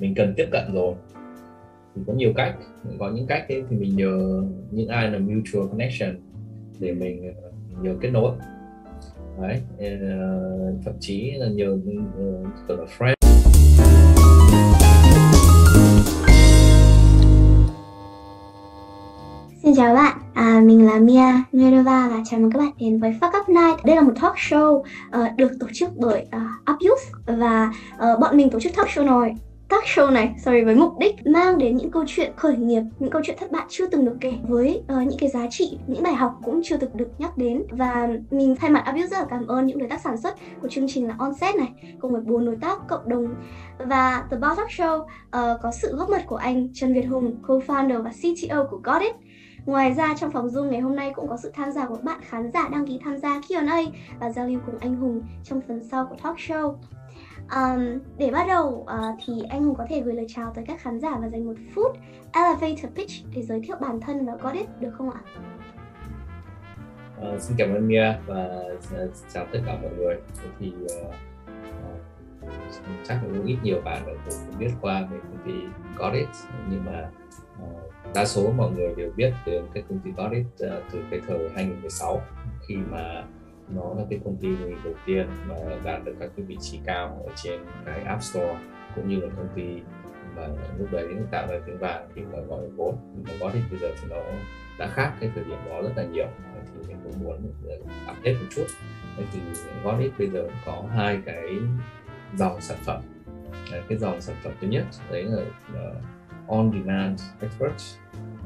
mình cần tiếp cận rồi. Thì có nhiều cách có những cách ấy, thì mình nhờ những ai là mutual connection để mình ờ, nhờ kết nối. Đấy uh, thậm chí là nhờ ờ, uh, gọi là friend. Xin chào bạn, à, mình là Mia Nueva và chào mừng các bạn đến với Fuck Up Night. Đây là một talk show uh, được tổ chức bởi uh, Up Youth và uh, bọn mình tổ chức talk show này talk show này sorry với mục đích mang đến những câu chuyện khởi nghiệp những câu chuyện thất bại chưa từng được kể với uh, những cái giá trị những bài học cũng chưa từng được nhắc đến. Và mình thay mặt Abuse rất là cảm ơn những đối tác sản xuất của chương trình là Onset này cùng với bốn đối tác cộng đồng. Và The Boss Talk Show uh, có sự góp mặt của anh Trần Việt Hùng co-founder và CTO của Got It. Ngoài ra trong phòng Zoom ngày hôm nay cũng có sự tham gia của bạn khán giả đăng ký tham gia Q&A và giao lưu cùng anh Hùng trong phần sau của talk show. Um, để bắt đầu uh, thì anh Hùng có thể gửi lời chào tới các khán giả và dành một phút elevator pitch để giới thiệu bản thân và Godit được không ạ? Uh, xin cảm ơn Mia và ờ, chào tất cả mọi người. Thì uh, uh, chắc là cũng ít nhiều bạn cũng biết qua về công ty Godit nhưng mà uh, đa số mọi người đều biết về cái công ty Godit uh, từ cái thời 2016 khi mà nó là cái công ty đầu tiên mà đạt được các cái vị trí cao ở trên cái App Store cũng như là công ty mà lúc đấy tạo ra tiếng vàng thì mà gọi là vốn mà có thì bây giờ thì nó đã khác cái thời điểm đó rất là nhiều. Thì mình cũng muốn ờ, update một chút. Thì Godit bây giờ có hai cái dòng sản phẩm. Ờ, cái dòng sản phẩm thứ nhất đấy là ờ, on demand expert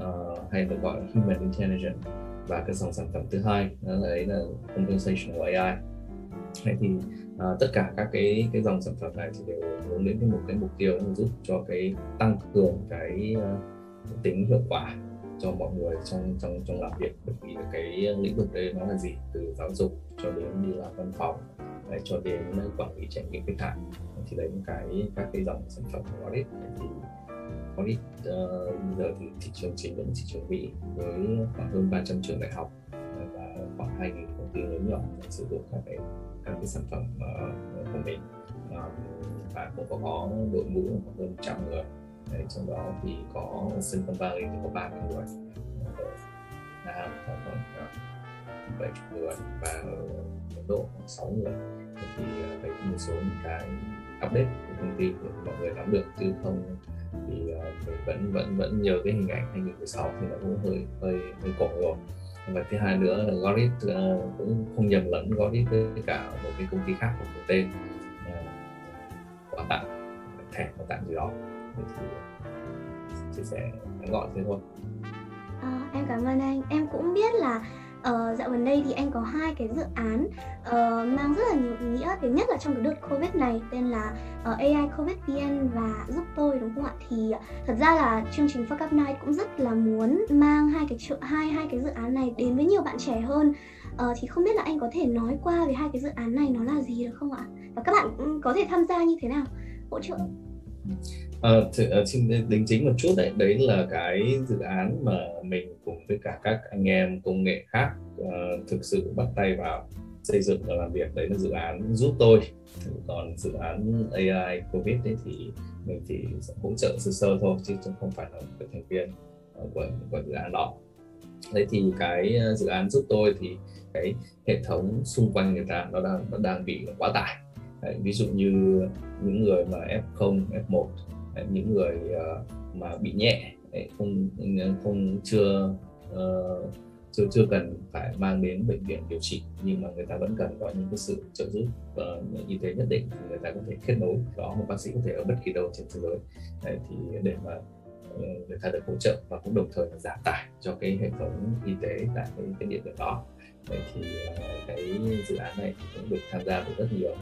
uh, hay được gọi là human intelligence và cái dòng sản phẩm thứ hai đó là đấy là conversational AI Thế thì à, tất cả các cái cái dòng sản phẩm này thì đều hướng đến một cái mục tiêu là giúp cho cái tăng cường cái uh, tính hiệu quả cho mọi người trong trong trong làm việc. Bởi vì cái lĩnh vực đây nó là gì? Từ giáo dục cho đến đi làm văn phòng đấy, cho đến à, quản lý trải nghiệm khách hàng. Thì đấy những cái các cái dòng sản phẩm của Audit thì Audit uh, bây giờ thì thị trường chính vẫn thị trường Mỹ với khoảng hơn 300 trường đại học ờ, và khoảng 2.000 công ty lớn nhỏ sử dụng các cái các cái sản phẩm uh, của mình. Uh, và cũng có, có đội ngũ khoảng hơn trăm người. Đấy, trong đó thì có Silicon Valley thì có 30 người. Nam có khoảng bảy người và Ấn Độ khoảng sáu người. Thì đấy một số những cái update của công ty mọi người nắm được chứ không thì uh, vẫn vẫn vẫn nhớ cái hình ảnh 2016 thì nó cũng hơi hơi hơi cổ rồi. Và thứ hai nữa là Gorit uh, cũng không nhầm lẫn Gorit với cả một cái công ty khác của một tên ờ, quà tặng thẻ quà tặng gì đó. Thì chia sẻ ngắn gọn thế thôi. À, em cảm ơn anh. Em cũng biết là uh, dạo gần đây thì anh có hai cái dự án uh, mang rất là nhiều ý nghĩa thứ nhất là trong cái đợt covid này tên là ờ, uh, AI Covid VN và giúp tôi đúng không ạ? Thì thật ra là chương trình Fuck Up Night cũng rất là muốn mang hai cái hai hai cái dự án này đến với nhiều bạn trẻ hơn. Uh, thì không biết là anh có thể nói qua về hai cái dự án này nó là gì được không ạ? Và các bạn có thể tham gia như thế nào? Hỗ trợ. Ừ. À, xin đính chính một chút đấy. Đấy là cái dự án mà mình cùng với cả các anh em công nghệ khác uh, thực sự bắt tay vào xây dựng và làm việc. Đấy là dự án giúp tôi. Còn dự án AI Covid đấy thì mình chỉ hỗ trợ sơ sơ thôi chứ không phải là một thành viên của, của dự án đó. Đấy thì cái dự án giúp tôi thì cái hệ thống xung quanh người ta nó đang nó đang bị quá tải. Đấy, ví dụ như những người mà F0, F1 những người uh, mà bị nhẹ không không chưa uh, chưa chưa cần phải mang đến bệnh viện điều trị nhưng mà người ta vẫn cần có những cái sự trợ giúp uh, y tế nhất định thì người ta có thể kết nối. Đó một bác sĩ có thể ở bất kỳ đâu trên thế giới. Đấy, thì để mà uh, người ta được hỗ trợ và cũng đồng thời là giảm tải cho cái hệ thống y tế tại cái, cái địa điểm đó. Đấy, thì uh, cái dự án này cũng được tham gia của rất nhiều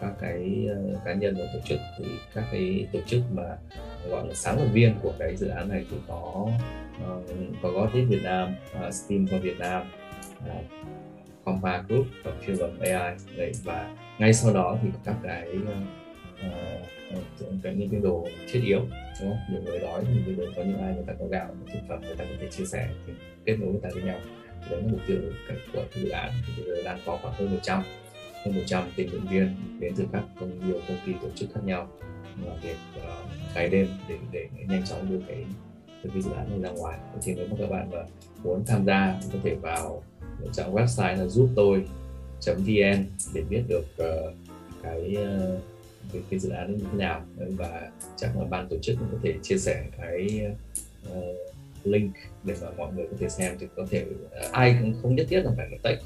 các cái ờ, cá nhân và tổ chức. Thì các cái tổ chức mà gọi là sáng lập viên của cái dự án này thì có uh, có Gotit Việt Nam, uh, Steam for Việt Nam, uh, Compa Group và Film AI đấy và ngay sau đó thì các cái uh, cái những cái đồ thiết yếu đúng không? nhiều người đói thì người đói có những ai người ta có gạo thực phẩm người ta có thể chia sẻ thì kết nối người ta với nhau. Đấy là mục tiêu của dự án. Thì bây giờ đang có khoảng hơn 100 hơn 100 tình nguyện viên đến từ các công nhiều công ty tổ chức khác nhau. Làm việc uh, ngày đêm để để nhanh chóng đưa cái cái dự án này ra ngoài. Thì nếu mà các bạn mà muốn tham gia có thể vào trang website là giúp tôi vn để biết được uh, cái, uh, cái cái dự án như thế nào. Và chắc là ban tổ chức cũng có thể chia sẻ cái uh, link để mà mọi người có thể xem thì có thể uh, ai cũng không nhất thiết là phải là tech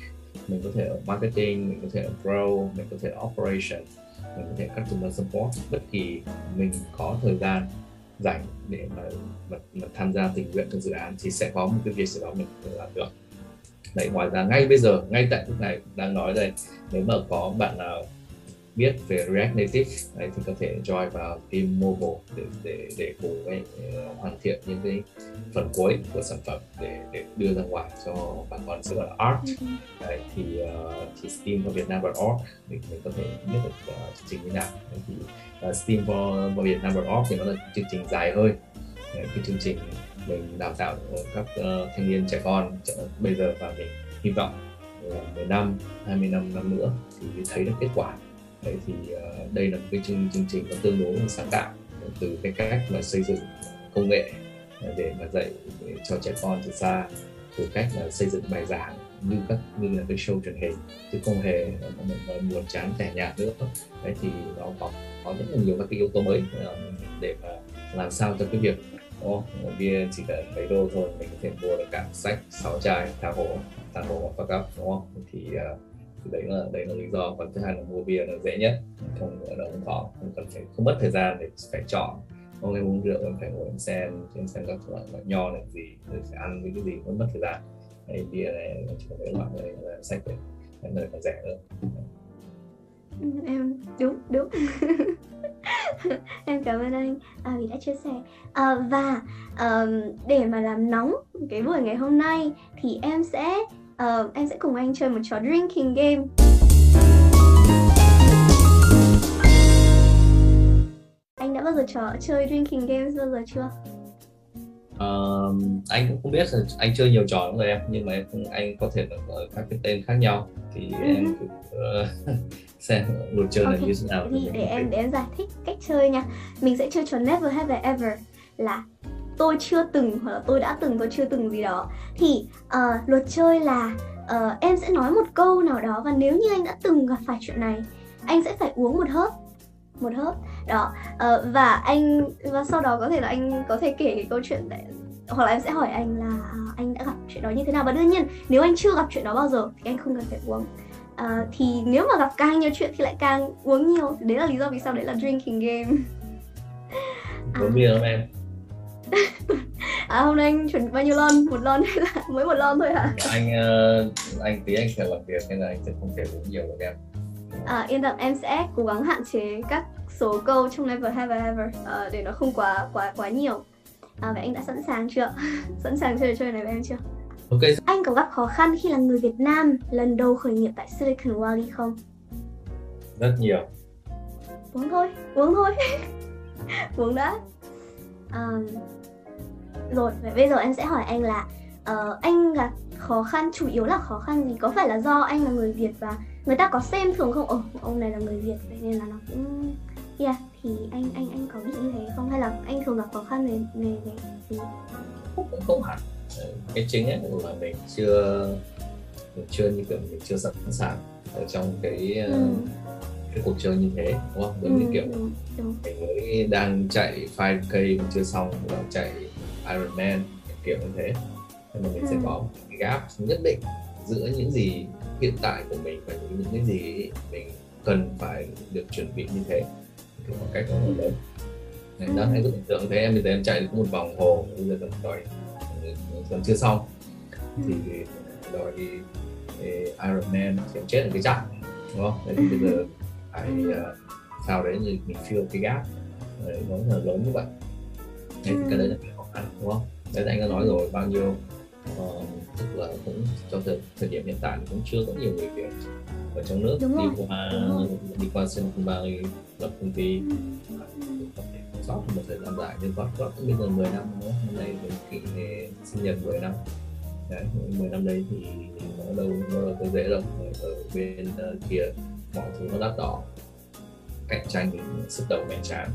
mình có thể ở marketing mình có thể ở grow mình có thể ở operation mình có thể customer support. Bất kỳ mình có thời gian dành để mà, mà, mà tham gia tình nguyện trong dự án thì sẽ có một cái việc gì đó mình có thể làm được. Đấy ngoài ra ngay bây giờ ngay tại lúc này đang nói đây nếu mà có bạn nào biết về React Native đấy, thì có thể join vào team mobile để để để cùng ấy, uh, hoàn thiện những cái phần cuối của sản phẩm để để đưa ra ngoài cho bà con sẽ gọi là art đấy, thì uh, thì Steam for Việt Nam org mình mình có thể biết được uh, chương trình như nào. Đấy, thì uh, Steam for, for Việt Nam org thì nó là chương trình dài hơi. Đấy, cái chương trình mình đào tạo các uh, thanh niên trẻ con bây giờ và mình hy vọng là 10 năm 20 năm năm nữa thì thấy được kết quả Đấy thì uh, đây là một cái chương, chương trình nó tương đối sáng tạo ờ, từ cái cách mà xây dựng công nghệ ờ, để mà dạy để cho trẻ con từ xa từ cách là xây dựng bài giảng như các như là cái show truyền hình chứ không hề buồn chán tẻ nhạt nữa. Đấy thì nó có có rất là nhiều các cái yếu tố mới để mà làm sao cho cái việc oh, bia chỉ cần mấy đô thôi mình có thể mua được cả sách sáu chai tha hồ tha hồ và các đúng không? Thì uh, thì đấy là đấy là lý do. Còn thứ hai là mua bia nó dễ nhất. Không nó đâu khó. Không cần phải không mất thời gian để phải chọn. Hôm nay uống rượu em phải ngồi xem xem xem các loại loại nho này gì rồi phải ăn với cái gì cũng mất thời gian. Hay bia này chỉ có mấy loại này là sách đấy. Em này còn rẻ nữa em đúng đúng. Em cảm ơn anh. À, vì đã chia sẻ. À, và um, để mà làm nóng cái buổi ngày hôm nay thì em sẽ uh, em sẽ cùng anh chơi một trò drinking game anh đã bao giờ trò chơi drinking games bao giờ chưa Uh, anh cũng không biết là anh chơi nhiều trò lắm rồi em nhưng mà em, anh có thể ở các cái tên khác nhau thì uh-huh. em thử uh, xem luật chơi okay. là như thế nào thì để em để em giải thích cách chơi nha mình sẽ chơi trò never have I ever là tôi chưa từng hoặc là tôi đã từng tôi chưa từng gì đó thì uh, luật chơi là uh, em sẽ nói một câu nào đó và nếu như anh đã từng gặp phải chuyện này anh sẽ phải uống một hớp một hớp. Đó uh, và anh và sau đó có thể là anh có thể kể cái câu chuyện đấy hoặc là em sẽ hỏi anh là uh, anh đã gặp chuyện đó như thế nào? Và đương nhiên nếu anh chưa gặp chuyện đó bao giờ thì anh không cần phải uống. Uh, thì nếu mà gặp càng nhiều chuyện thì lại càng uống nhiều. Đấy là lý do vì sao đấy là drinking game. Uống bia không em à hôm nay anh chuẩn bao nhiêu lon? Một lon hay là mới một lon thôi hả? Anh uh, anh tí anh phải làm việc nên là anh sẽ không thể uống nhiều được em. À, yên tâm em sẽ cố gắng hạn chế các số câu trong Never Have Ever uh, để nó không quá quá quá nhiều. À, vậy anh đã sẵn sàng chưa? Sẵn sàng chơi chơi này với em chưa? Ok. Anh có gặp khó khăn khi là người Việt Nam lần đầu khởi nghiệp tại Silicon Valley không? Rất nhiều. Uống thôi uống thôi. Uống đã. Um, rồi. Vậy bây giờ em sẽ hỏi anh là uh, anh gặp khó khăn chủ yếu là khó khăn gì? Có phải là do anh là người việt và người ta có xem thường không? Ồ ông này là người việt vậy nên là nó cũng yeah thì anh anh anh có bị như thế không? Hay là anh thường gặp khó khăn về về về gì? Cũng không hẳn. Cái chính ấy là mình chưa mình chưa như kiểu mình chưa sẵn sàng ở trong cái ừ. cái cuộc chơi như thế đúng không? Giống ừ, như kiểu đúng, đúng. mình mới đang chạy 5k mà chưa xong rồi chạy Iron Man kiểu như thế. Nên mà mình ừ. sẽ có một cái gap nhất định giữa những gì hiện tại của mình và những cái gì mình cần phải được chuẩn bị như thế. Thì khoảng cách nó rất lớn ừ. đó anh cứ tưởng tượng thế em bây giờ em chạy được một vòng hồ bây giờ còn đòi còn chưa xong. Thì đòi đi Iron Man thì chết ở cái chắc đúng không? Đấy, thì bây giờ phải uh, sau đấy thì mình feel cái gap. Đấy, nó là lớn như vậy. Đấy, thì cái đấy là ăn đúng không? Đấy anh đã nói rồi bao nhiêu uh, tức là cũng trong thời, thời điểm hiện tại cũng chưa có nhiều người việt ở trong nước. Đúng đi rồi. qua đi qua Silicon Valley lập công ty. Ừ. có thể sót một thời gian dài nhưng có có bây giờ 10 năm nữa hôm nay mình kỷ sinh nhật 10 năm. Đấy 10 năm đấy thì nó đâu nó đâu có dễ đâu ở bên uh, kia mọi thứ nó đắt đỏ. Cạnh tranh sức đầu mẹ chán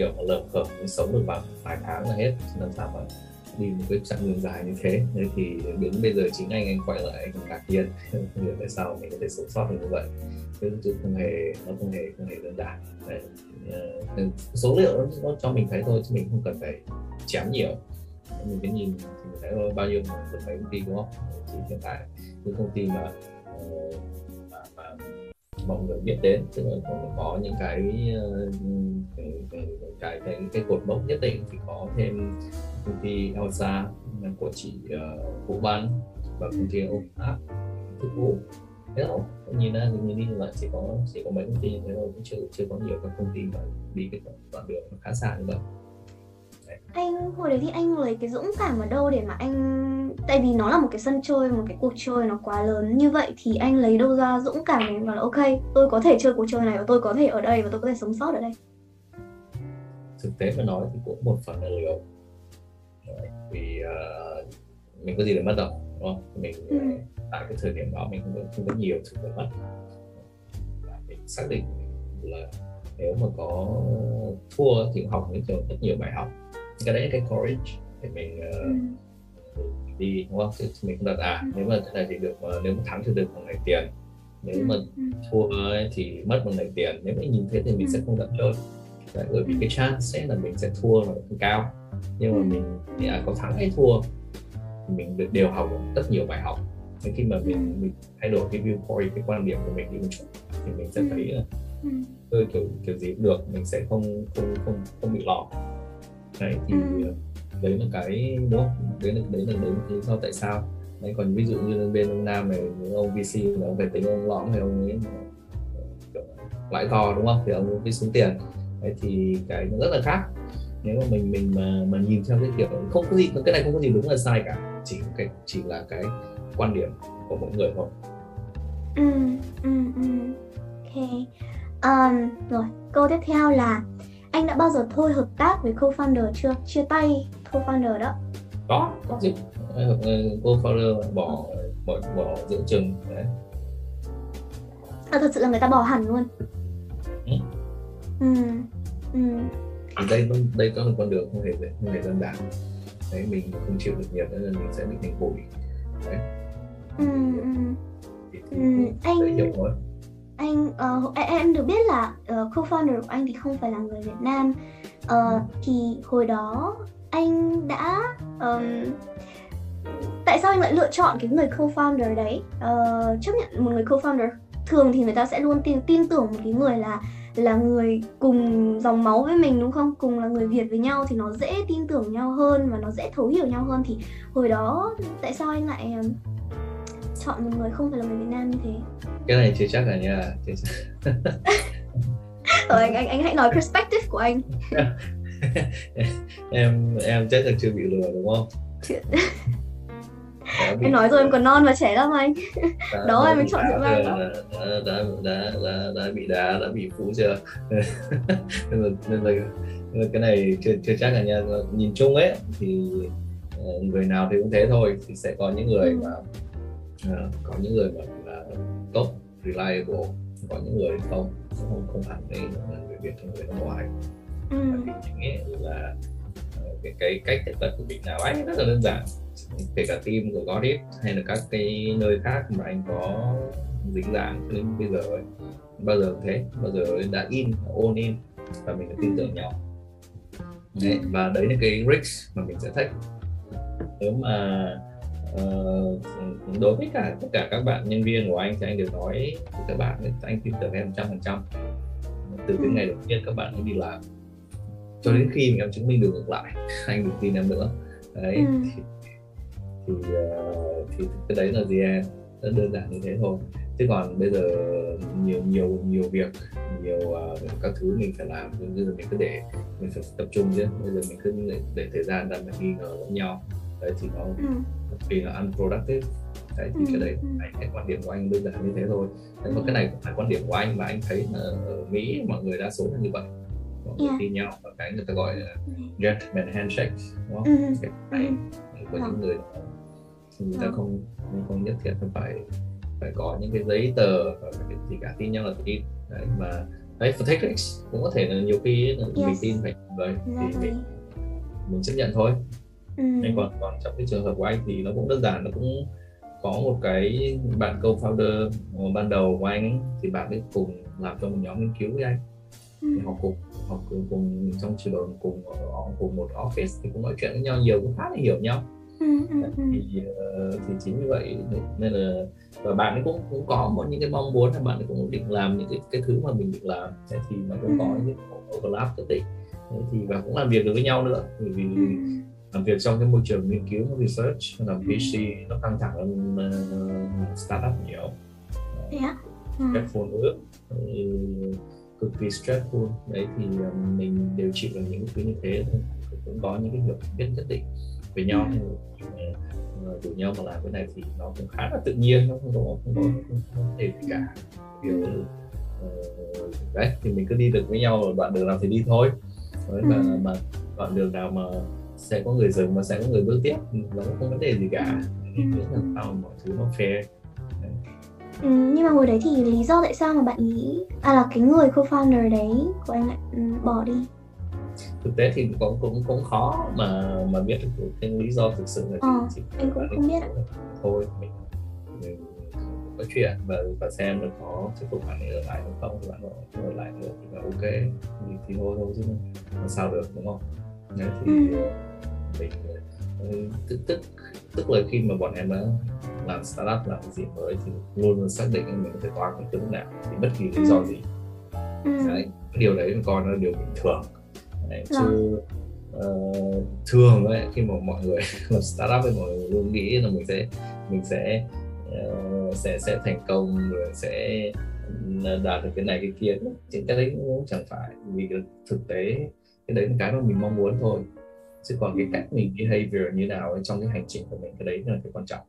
kiểu mà lợm khởm sống được bằng vài tháng là hết. Làm sao mà đi một cái chặng đường dài như thế. Thế thì đến bây giờ chính anh anh quay lại anh ngạc nhiên. Không hiểu tại sao mình có thể sống sót được như vậy. Chứ không hề nó không hề không hề đơn giản. Đấy. Ờ, số liệu nó, nó cho mình thấy thôi chứ mình không cần phải chém nhiều. Mình cứ nhìn thì mình thấy bao nhiêu một mấy công ty đúng không? Chỉ hiện tại những công ty mà ờ, mà, mà mọi người biết đến tức là có những cái cái, cái, cái, cái, cái cột mốc nhất định thì có thêm công ty Elsa của chị uh, Vũ Ban và công ty OPAP thức vũ. Thế không? Nhìn ra nhìn đi là chỉ có chỉ có mấy công ty như thế thôi cũng chưa chưa có nhiều các công ty mà đi cái đoạn đường khá xa như vậy anh hồi đấy thì anh lấy cái dũng cảm ở đâu để mà anh tại vì nó là một cái sân chơi một cái cuộc chơi nó quá lớn. Như vậy thì anh lấy đâu ra dũng cảm để bảo là ok tôi có thể chơi cuộc chơi này và tôi có thể ở đây và tôi có thể sống sót ở đây. Thực tế mà nói thì cũng một phần là liều vì uh, mình có gì để mất đâu đúng không? Mình ừ. tại cái thời điểm đó mình không có, không có nhiều thứ để mất. Và mình xác định là nếu mà có thua thì học những rất nhiều bài học cái đấy là cái courage để mình uh, ừ. đi đúng không? Chứ mình không đặt à ừ. nếu mà cái này thì được uh, nếu mà thắng thì được bằng này tiền. Nếu ừ. mà thua thì mất bằng này tiền. Nếu mà nhìn thế thì mình sẽ không đặt chơi Đấy, bởi vì cái chance sẽ là mình sẽ thua là không cao. Nhưng mà mình thì à, có thắng hay thua thì mình được đều học rất nhiều bài học. Nên khi mà mình mình thay đổi cái viewpoint cái quan điểm của mình đi một chút thì mình sẽ thấy là tôi kiểu kiểu gì cũng được mình sẽ không không không không bị lọ đấy thì ừ. đấy là cái đúng không đấy là đấy là đấy là lý do tại sao. Đấy còn ví dụ như bên ông nam này những ông vc là ông phải tính ông lõm hay ông ấy lãi to đúng không? Thì ông mới xuống tiền. Đấy thì cái nó rất là khác. Nếu mà mình mình mà mà nhìn theo cái kiểu không có gì cái này không có gì đúng là sai cả. Chỉ cái chỉ là cái quan điểm của mỗi người thôi. Ừ ừ ừ. Ok. Um, rồi câu tiếp theo là anh đã bao giờ thôi hợp tác với co-founder chưa? Chia tay co-founder đó. Có, có chứ. Co-founder bỏ bỏ bỏ giữa chừng đấy. À, thật sự là người ta bỏ hẳn luôn. Ừ. Ừ. ừ. Đây đây có một con đường không hề không hề đơn giản. Đấy mình không chịu được nhiệt nên mình sẽ bị thành bụi. Đấy. Ừ. ừ. Thì, thì, ừ. Anh hiểu anh uh, em được biết là uh, co-founder của anh thì không phải là người Việt Nam. Uh, thì hồi đó anh đã um, tại sao anh lại lựa chọn cái người co-founder đấy? Uh, chấp nhận một người co-founder. Thường thì người ta sẽ luôn tin tin tưởng một cái người là là người cùng dòng máu với mình đúng không? Cùng là người việt với nhau thì nó dễ tin tưởng nhau hơn và nó dễ thấu hiểu nhau hơn. Thì hồi đó tại sao anh lại chọn một người không phải là người Việt Nam như thế. Cái này chưa chắc là nha chưa chắc. Rồi, anh, anh anh hãy nói perspective của anh. Em em chắc là chưa bị lừa đúng không? Bị... em nói rồi em còn non và trẻ lắm anh. Đã, đó em mới chọn dựa vào đã, đã, đã, đã, đã bị đá đã bị phụ chưa? Nên là, nên là, nên là cái này chưa chưa chắc là nha. Nhìn chung ấy thì ờ, người nào thì cũng thế thôi thì sẽ có những người ừ. mà uh, có những người mà là tốt reliable có những người không không không hẳn đấy là người việt hay người nước ngoài ừ. mình nghĩ là uh, cái, cái cách tiếp cận của mình nào anh rất là đơn giản. Kể cả team của Godit hay là các cái nơi khác mà anh có dính dáng cho đến bây giờ ấy. Bao giờ thế bao giờ đã in ôn in và mình đã tin tưởng nhau. Đấy, và đấy là cái risk mà mình sẽ take. Nếu mà uh, đối với cả tất cả các bạn nhân viên của anh thì anh đều nói với các bạn anh tin tưởng em trăm phần trăm. Từ cái ngày đầu tiên các bạn đi làm cho đến khi em chứng minh được ngược lại anh đừng tin em nữa. Đấy ừ. thì thì, uh, thì cái đấy là gì em? Rất đơn giản như thế thôi. Chứ còn bây giờ nhiều nhiều nhiều việc nhiều uh, các thứ mình phải làm bây giờ mình cứ để mình phải tập trung chứ. Bây giờ mình cứ để, để thời gian ra mình nghi ngờ lẫn nhau. Đấy thì nó ừ vì là unproductive đấy thì ừ. cái đấy anh cái quan điểm của anh đơn giản như thế thôi đấy, mà cái này cũng phải quan điểm của anh mà anh thấy là ở Mỹ mọi người đa số là như vậy mọi người yeah. tin nhau và cái người ta gọi là gentleman handshake đúng không? Ừ. cái này của những vâng. người thì người ta vâng. không không nhất thiết phải phải có những cái giấy tờ và cái gì cả tin nhau là tin đấy mà đấy for risks cũng có thể là nhiều khi là mình Yes. tin phải người thì Exactly. mình mình chấp nhận thôi Ừ. Nên còn còn trong cái trường hợp của anh thì nó cũng đơn giản nó cũng có một cái bạn co-founder ban đầu của anh ấy, thì bạn ấy cùng làm cho một nhóm nghiên cứu với anh Ừ. thì họ cùng học cùng, cùng trong trường cùng ở cùng một office thì cũng nói chuyện với nhau nhiều cũng khá là hiểu nhau Ừ, ừ, ừ. thì ờ, thì chính như vậy nên là và bạn ấy cũng cũng có một những cái mong muốn là bạn ấy cũng định làm những cái cái thứ mà mình định làm thế thì nó cũng có những cái overlap nhất định thì và cũng làm việc được với nhau nữa bởi vì. Làm việc trong cái môi trường nghiên cứu research làm VC nó căng thẳng hơn uh, startup nhiều Thế ạ? Ừ. stressful nữa Ừ, cực kỳ stressful đấy thì um, mình đều chịu được những cái thứ như thế thôi cũng có những cái hiểu biết nhất định về nhau Ừ. uh, rủ nhau mà làm cái này thì nó cũng khá là tự nhiên nó không có không có, Ừ. không đề gì cả kiểu ờ, đấy thì mình cứ đi được với nhau đoạn đường nào thì đi thôi đấy, Ừ. mà đoạn đường nào mà sẽ có người dừng mà sẽ có người bước tiếp. Thì nó cũng không vấn đề gì cả. Ừ. miễn là sao mọi thứ nó fair. Ừ, nhưng mà hồi đấy thì lý do tại sao mà bạn ý à là cái người co-founder đấy của anh lại ừ, bỏ đi? Thực tế thì cũng cũng cũng khó mà mà biết được cái lý do thực sự là Ờ, gì chỉ anh cũng không biết thôi mình, mình có chuyện. Và và xem được có thuyết phục bạn ấy ở lại không thì bạn nói ở lại nữa thì là ok. Thì, thì thôi thôi chứ làm sao được đúng không? Đấy thì Ừ. mình ừ, tức tức tức là khi mà bọn em đã làm startup làm cái gì mới thì luôn luôn xác định mình có thể toán tới lúc nào thì bất kỳ lý do Ừ. gì. Ừ. đấy cái điều đấy nó là điều bình thường. Đấy, chứ ờ, thường ấy khi mà mọi người làm startup thì mọi người luôn nghĩ là mình sẽ mình sẽ ờ, sẽ sẽ thành công rồi sẽ đạt được cái này cái kia. Thì cái đấy cũng chẳng phải vì cái thực tế cái đấy là cái mà mình mong muốn thôi chứ còn cái cách mình behavior như nào ấy trong cái hành trình của mình cái đấy là cái quan trọng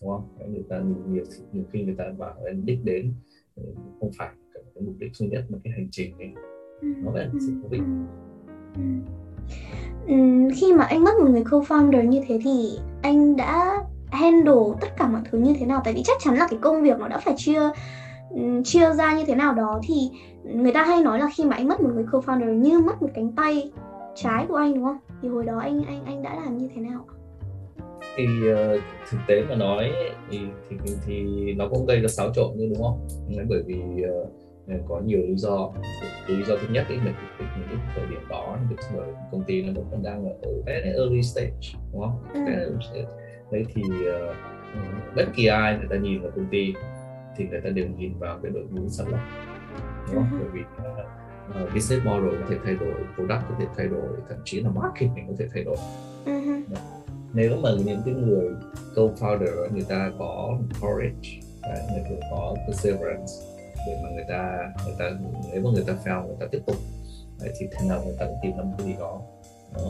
đúng không người ta nhiều, nhiều, nhiều khi người ta bảo đích đến ừ, không phải cái mục đích duy nhất mà cái hành trình ấy Ừ, nó vẫn là sự thú vị. ừ, ừ. Ừ, khi mà anh mất một người co-founder như thế thì anh đã handle tất cả mọi thứ như thế nào tại vì chắc chắn là cái công việc nó đã phải chia chia ra như thế nào đó thì người ta hay nói là khi mà anh mất một người co-founder như mất một cánh tay trái của anh đúng không thì hồi đó anh anh anh đã làm như thế nào thì ờ, thực tế mà nói thì, thì thì nó cũng gây ra xáo trộn như đúng không bởi vì ờ, có nhiều lý do lý do thứ nhất ấy là những cái thời điểm đó thì công ty nó vẫn còn đang ở very early stage đúng không Ừ. Very early stage. đấy thì ờ, bất kỳ ai người ta nhìn vào công ty thì người ta đều nhìn vào cái đội ngũ sáng lập đúng không Ừ. bởi vì ờ, ờ, business model có thể thay đổi product có thể thay đổi thậm chí là marketing có thể thay đổi. Hừ, nếu mà những cái người co-founder người ta có courage người ta có perseverance để mà người ta người ta nếu mà người ta fail người ta tiếp tục đấy, thì thế nào người ta cũng tìm ra một cái gì đó. Ừ,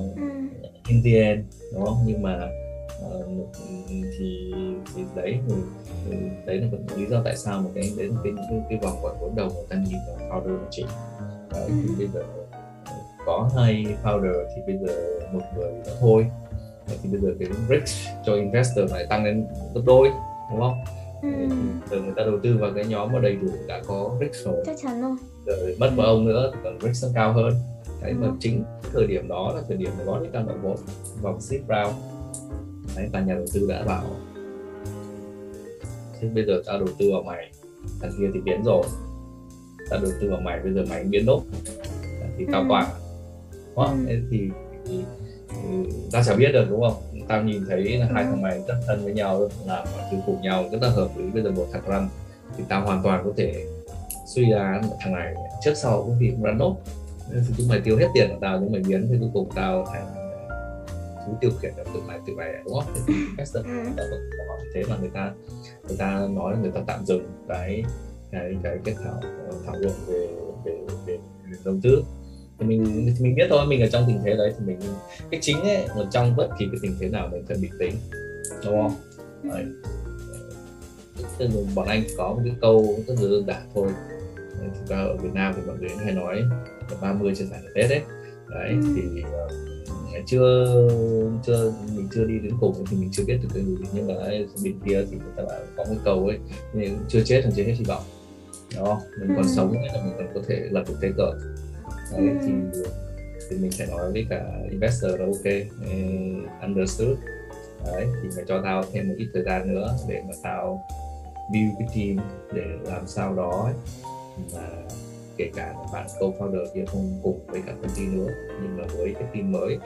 in the end đúng không? Nhưng mà ờ, thì thì đấy thì đấy là một lý do tại sao mà cái là cái cái, cái vòng quẩn vốn đầu người ta nhìn vào founder là chính đấy, thì bây giờ có hai founder thì bây giờ một người nữa thôi. Đấy, thì bây giờ cái risk cho investor lại tăng lên gấp đôi đúng không? Ừ, giờ người ta đầu tư vào cái nhóm mà đầy đủ đã có risk rồi. Chắc chắn rồi. Rồi mất một ông nữa thì còn risk nó cao hơn. Đấy mà Ừ. chính thời điểm đó là thời điểm mà gót đang động vốn vòng seed round. Đấy và nhà đầu tư đã bảo thế bây giờ tao đầu tư vào mày thằng kia thì biến rồi tao đầu tư vào mày bây giờ mày biến nốt thì tao Ừ. toàn không? Ừ. Thế thì, thì, thì tao chả biết được đúng không tao nhìn thấy là hai Ừ. thằng mày rất thân với nhau làm mọi thứ cùng nhau rất là hợp lý bây giờ một thằng run thì tao hoàn toàn có thể suy ra thằng này trước sau cũng vì run nốt Nên thì chúng mày tiêu hết tiền của tao chúng mày biến thì cuối cùng tao thành thú tiêu khiển được tự mày tự mày đúng không thì Ừ. có hỏi thế mà người ta người ta nói là người ta tạm dừng cái cái cái cái thảo thảo luận về về về, về đầu tư. Thì mình thì mình biết thôi mình ở trong tình thế đấy thì mình cái chính ấy ở trong bất kỳ cái tình thế nào mình phải bình tĩnh đúng không? Đấy. Tức là bọn anh có một cái câu rất là đơn giản thôi. Đấy, thực ra ở Việt Nam thì mọi người hay nói là 30 chưa phải là Tết đấy. Đấy Ừ. thì ờ, chưa chưa mình chưa đi đến cùng thì mình chưa biết được cái gì. Nhưng mà bên kia thì người ta bảo có một câu ấy nhưng chưa chết thì chưa hết hy vọng đó mình còn Ừ. sống ấy là mình còn có thể lập được thế cờ. Đấy Ừ. thì thì mình phải nói với cả investor là ok eh, understood. Đấy thì mày cho tao thêm một ít thời gian nữa để mà tao build cái team để làm sao đó ấy, mà kể cả là bạn co-founder kia không cùng với cả công ty nữa nhưng mà với cái team mới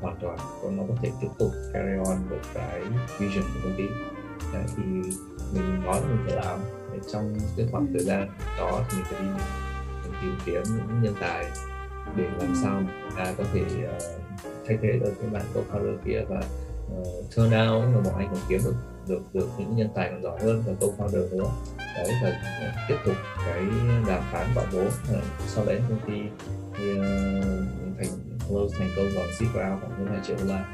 hoàn toàn còn nó có thể tiếp tục carry on được cái vision của công ty. Đấy, thì mình nói là mình phải làm Để trong cái khoảng thời gian đó thì mình phải đi mình tìm kiếm những nhân tài để làm sao mà người ta có thể ờ, thay thế được cái bạn co-founder kia và uh, turn out là bọn anh còn kiếm được được được những nhân tài còn giỏi hơn và co-founder nữa. Đấy và ờ, tiếp tục cái đàm phán vốn Ờ, sau đấy công ty thì, ờ, thành close thành công bằng seed round khoảng hơn hai triệu đô la.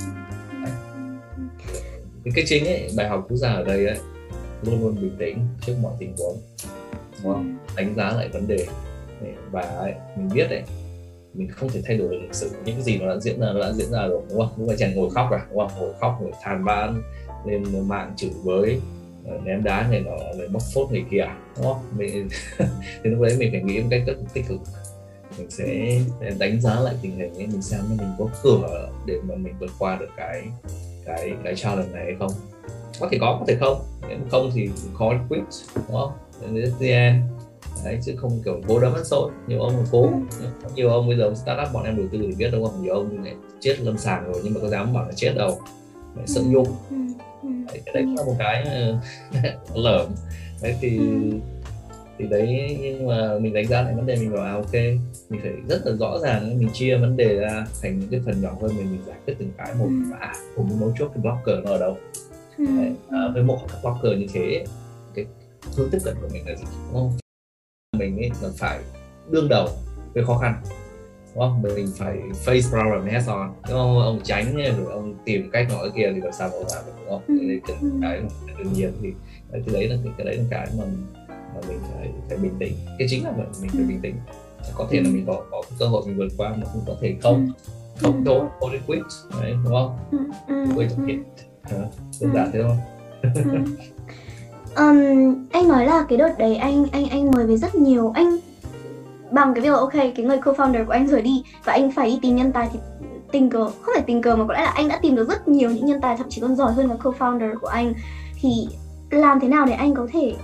Cái cái chính ấy bài học rút ra ở đây ấy luôn luôn bình tĩnh trước mọi tình huống. Đúng không đánh giá lại vấn đề và ấy, mình biết đấy mình không thể thay đổi được lịch sử những gì nó đã diễn ra nó đã diễn ra rồi đúng không? Lúc mà chàng ngồi khóc à đúng không? Ngồi khóc ngồi than vãn lên mạng chửi bới ờ, ném đá này nọ rồi bóc phốt người kia đúng không? Mình thì lúc đấy mình phải nghĩ một cách rất tích cực. Mình sẽ đánh giá lại tình hình ấy mình xem mình có cửa để mà mình vượt qua được cái cái cái challenge này hay không có thể có có thể không. Không thì khó quit đúng không? Đến the end. Đấy chứ không kiểu cố đấm ăn xôi nhiều ông cố. Nhiều ông bây giờ startup bọn em đầu tư thì biết đúng không? Nhiều ông này chết lâm sàng rồi nhưng mà có dám bảo là chết đâu. Đấy, sợ nhung Ừ. Ừ. đấy, cái đấy cũng là một cái ờ, lởm. Đấy thì Ừ. thì đấy nhưng mà mình đánh giá lại vấn đề mình bảo à ok mình phải rất là rõ ràng mình chia vấn đề ra thành những cái phần nhỏ hơn mình mình giải quyết từng cái một. Ừ. và à cùng mấu chốt cái blocker nó ở đâu Ừ. à, với một các blocker như thế cái hướng tiếp cận của mình là gì đúng không mình ấy là phải đương đầu với khó khăn đúng không mình phải face problem head on đúng không ông tránh rồi ông tìm cách cái kia thì làm sao mà ông làm được đúng không Ừ. cái đấy cái, cái mà đương nhiên thì cái đấy là cái, cái đấy là cái mà, mà mình phải phải bình tĩnh cái chính là mình, phải Ừ. bình tĩnh có thể là Ừ. mình có, có cơ hội mình vượt qua mà cũng có thể không không Ừ. thôi đến quit đấy đúng không Ừ. Ừ. quit Ừ. ừ. đơn giản thế thôi. Ừm, anh nói là cái đợt đấy anh anh anh mời về rất nhiều. Anh bằng cái việc là ok cái người co-founder của anh rời đi và anh phải đi tìm nhân tài thì tình cờ không phải tình cờ mà có lẽ là anh đã tìm được rất nhiều những nhân tài thậm chí còn giỏi hơn cả co-founder của anh. Thì làm thế nào để anh có thể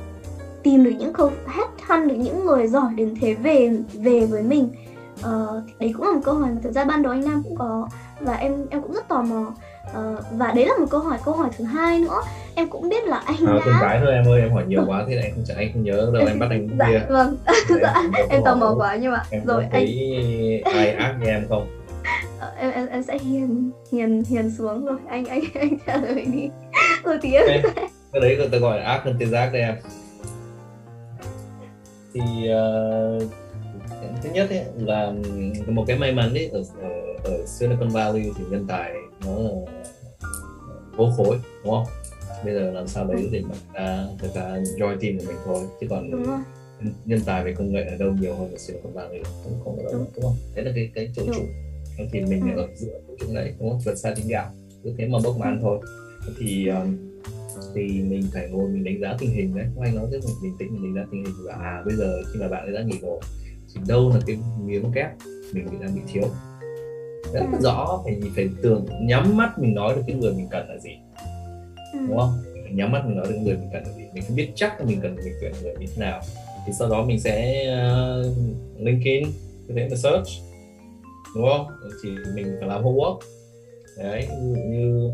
tìm được những co headhunt được những người giỏi đến thế về về với mình? Ờ, đấy cũng là một câu hỏi mà thực ra ban đầu anh Nam cũng có và em em cũng rất tò mò Ờ, và đấy là một câu hỏi câu hỏi thứ hai nữa. Em cũng biết là anh à, đã cái thôi em ơi em hỏi nhiều quá thế là anh không anh không nhớ đâu anh bắt anh dạ kia. vâng. Đấy, dạ em em tò mò quá nhưng mà em rồi anh ai ác như em không? Ờ, em, em em sẽ hiền hiền hiền xuống rồi. Anh anh anh trả lời đi. Rồi thì em cái đấy người ta gọi là ác hơn tên giác đấy em. Thì ờ, thứ nhất ấy, là một cái may mắn ấy ở, ở, ở Silicon Valley thì nhân tài nó vô khối đúng không? Bây giờ làm sao đấy để mà ta người ta join team của mình thôi chứ còn nhân- tài về công nghệ ở đâu nhiều hơn ở Silicon Valley không không ở đâu Đúng. đúng không? Đấy là cái cái chỗ trụ thì mình Ừ. ở giữa chỗ đấy đúng không? Vượt xa tính gạo. Cứ thế mà bốc mà ăn thôi. Thì um, thì mình phải ngồi mình đánh giá tình hình đấy. Các anh nói rất là bình tĩnh mình đánh giá tình hình và à bây giờ khi mà bạn ấy đã nghỉ rồi thì đâu là cái miếng kép mình bị đang bị thiếu rất Ừ. rõ mình phải tưởng nhắm mắt mình nói được cái người mình cần là gì. Ừ. đúng không? Phải nhắm mắt mình nói được người mình cần là gì. Mình phải biết chắc là mình cần mình tuyển người như thế nào. Thì sau đó mình sẽ uh, linkin cái đấy là search. Đúng không? Thì mình phải làm homework. Đấy dụ như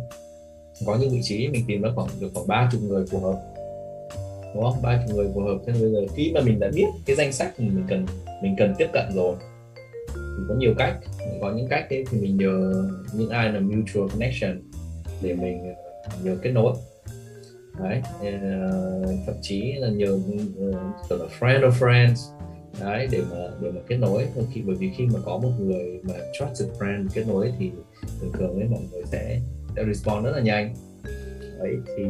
có những vị trí mình tìm ra khoảng được khoảng ba chục người phù hợp. Đúng không? Ba chục người phù hợp. Thế bây giờ khi mà mình đã biết cái danh sách mình cần mình cần tiếp cận rồi mình có nhiều cách. Có những cách ấy thì mình nhờ những ai là mutual connection để mình ờ, nhờ kết nối. Đấy ờ, thậm chí là nhờ ờ, gọi là friend of friends. Đấy để mà để mà kết nối. Bởi khi bởi vì khi mà có một người mà trusted friend kết nối thì thường thường ấy mọi người sẽ sẽ respond rất là nhanh. Đấy thì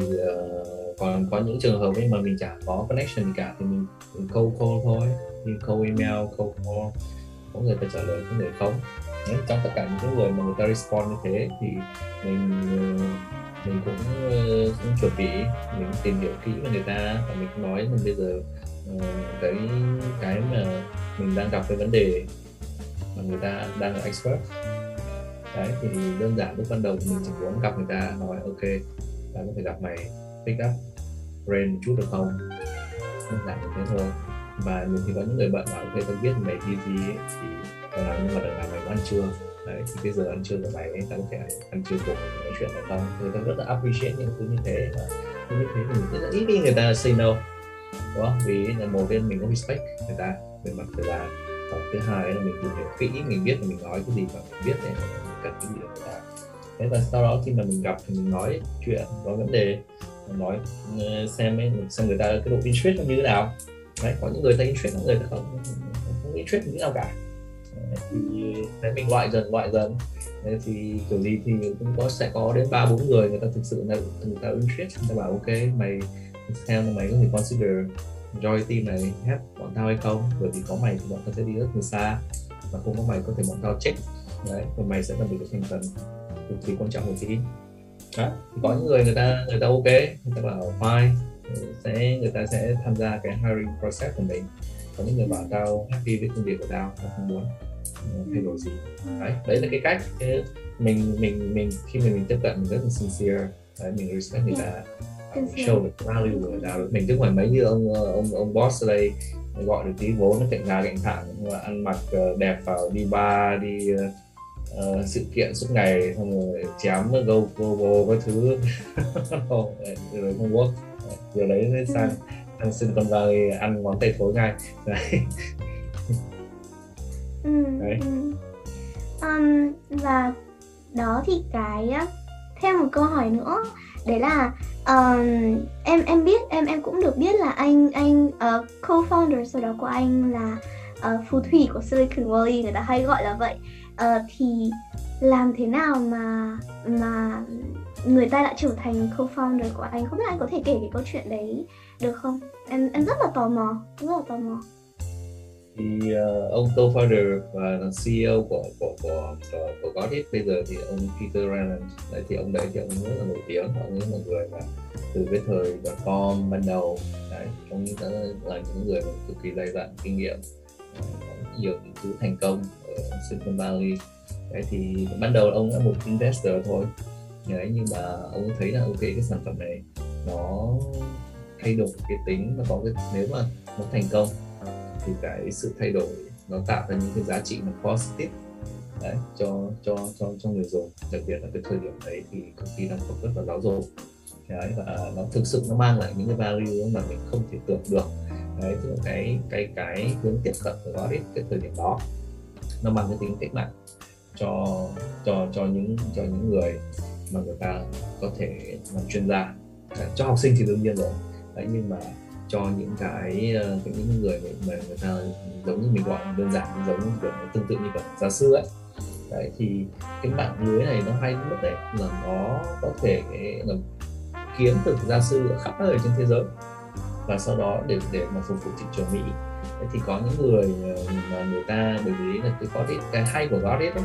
còn có những trường hợp ấy mà mình chả có connection gì cả thì mình, mình câu call thôi. Mình câu email câu call có người ta trả lời có người không. Đấy, trong tất cả những người mà người ta respond như thế thì mình ờ, mình cũng, ờ, cũng chuẩn bị mình tìm hiểu kỹ về người ta và mình cũng nói mình bây giờ uh, cái cái mà mình đang gặp cái vấn đề mà người ta đang là expert. Đấy thì đơn giản lúc ban đầu thì mình chỉ muốn gặp người ta nói ok ta có thể gặp mày pick up brain một chút được không? Đơn giản như thế thôi và mình thì có những người bạn bảo ok tôi biết mày đi gì ấy, thì tao nói nhưng mà đừng làm mày ăn trưa. Đấy thì bây giờ ăn trưa của mày ấy, tao có thể ăn trưa cùng nói chuyện được không người ta rất là appreciate những thứ như thế. Và như thế thì mình rất là ít khi người ta say no đúng không? Vì là một bên mình có respect người ta về mặt thời gian và thứ hai là mình tìm hiểu kỹ mình biết là mình nói cái gì và mình biết này, mình cần cái gì của người ta. Thế và sau đó khi mà mình gặp thì mình nói chuyện có vấn đề nói ờ, xem ấy, xem người ta cái độ interest như thế nào đấy có những người ta interest có người ta không? Không interest như nào cả. Đấy, thì đấy, mình loại dần loại dần. Đấy, thì kiểu gì thì cũng có sẽ có đến ba bốn người người ta thực sự là người ta interest người ta bảo ok mày theo mày có thể consider join team này hết bọn tao hay không? Bởi vì có mày thì bọn tao sẽ đi rất từ xa và không có mày có thể bọn tao check. Đấy và mày sẽ là một cái thành phần cực kỳ quan trọng của team đó. có những người người ta người ta ok người ta bảo fine sẽ người ta sẽ tham gia cái hiring process của mình. Có những người bảo tao happy với công việc của tao tao không muốn thay đổi gì. Đấy đấy là cái cách mình mình mình khi mà mình tiếp cận mình rất là sincere. Đấy, mình respect người ta. Show được value của người ta. Mình chứ không mấy như ông ông ông boss ở đây gọi được tí vốn nó cạnh gà cạnh thẳng ăn mặc ờ, đẹp vào đi bar đi uh, sự kiện suốt ngày xong rồi chém go go go cái thứ rồi không work giờ đấy mới sang sang Silicon Valley ăn món tây thối ngay. Đấy. Ừ, đấy. Ừ. Um, và đó thì cái thêm một câu hỏi nữa. Đấy là um, em em biết em em cũng được biết là anh anh uh, co-founder sau đó của anh là uh, phù thủy của Silicon Valley người ta hay gọi là vậy. Uh, thì làm thế nào mà mà người ta đã trở thành co-founder của anh. Không biết anh có thể kể cái câu chuyện đấy được không? Em em rất là tò mò rất là tò mò. Thì uh, ông co-founder và CEO của của của của, của Godhead bây giờ thì ông Peter Rand đấy thì ông đấy thì ông rất là nổi tiếng ông ấy là người mà từ cái thời com ban đầu đấy ông ấy là những người mà cực kỳ dày dặn kinh nghiệm có nhiều những thứ thành công ở Silicon Valley. Đấy thì ban đầu ông là một investor thôi đấy nhưng mà ông thấy là ok cái sản phẩm này nó thay đổi cái tính nó có cái nếu mà nó thành công thì cái sự thay đổi nó tạo ra những cái giá trị nó positive. Đấy, cho cho cho cho người dùng đặc biệt là cái thời điểm đấy thì công ty đang có rất là giáo dục. Đấy và nó thực sự nó mang lại những cái value mà mình không thể tưởng được. Đấy tức là cái cái cái hướng tiếp cận của nó đến cái thời điểm đó nó mang cái tính cách mạng cho cho cho những cho những người mà người ta có thể làm chuyên gia. À, cho học sinh thì đương nhiên rồi. Đấy, nhưng mà cho những cái ờ, những người mà người ta giống như mình gọi, đơn giản, giống như kiểu tương tự như kiểu giáo sư ấy. Đấy, thì cái mạng lưới này nó hay nhất đấy, là nó có thể ờ, là kiếm được gia sư ở khắp nơi trên thế giới. Và sau đó để để mà phục vụ thị trường Mỹ. Đấy, thì có những người ờ, mà người ta bởi vì là cái có cái hay của Godit ấy,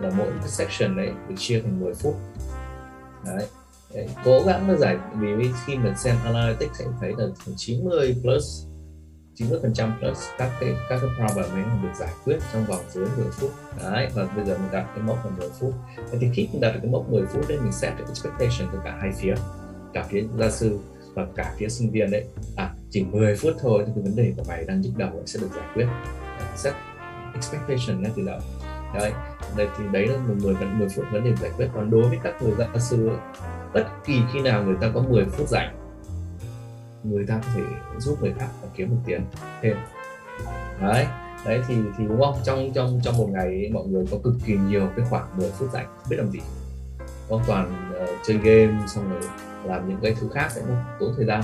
là mỗi cái section đấy được chia thành 10 phút đấy. Cố gắng nó giải, vì khi mình xem analytics sẽ thấy là 90 plus 90 phần trăm plus các cái các cái problem ấy được giải quyết trong vòng dưới 10 phút. Đấy, và bây giờ mình đặt cái mốc là 10 phút. Thì khi mình đặt cái mốc 10 phút đấy, mình set được expectation cho cả hai phía, cả phía gia sư và cả phía sinh viên đấy. À chỉ 10 phút thôi thì cái vấn đề của mày đang nhức đầu sẽ được giải quyết. Set expectation ngay từ đầu đấy đây thì đấy là một 10 10 phút vấn đề giải quyết. Còn đối với các người gia sư bất kỳ khi nào người ta có 10 phút rảnh người ta có thể giúp người khác và kiếm một tiền thêm. Đấy đấy thì thì đúng không? Trong trong trong một ngày ấy, mọi người có cực kỳ nhiều cái khoảng 10 phút rảnh biết làm gì. Không toàn uh, chơi game xong rồi làm những cái thứ khác đấy nó tốn thời gian.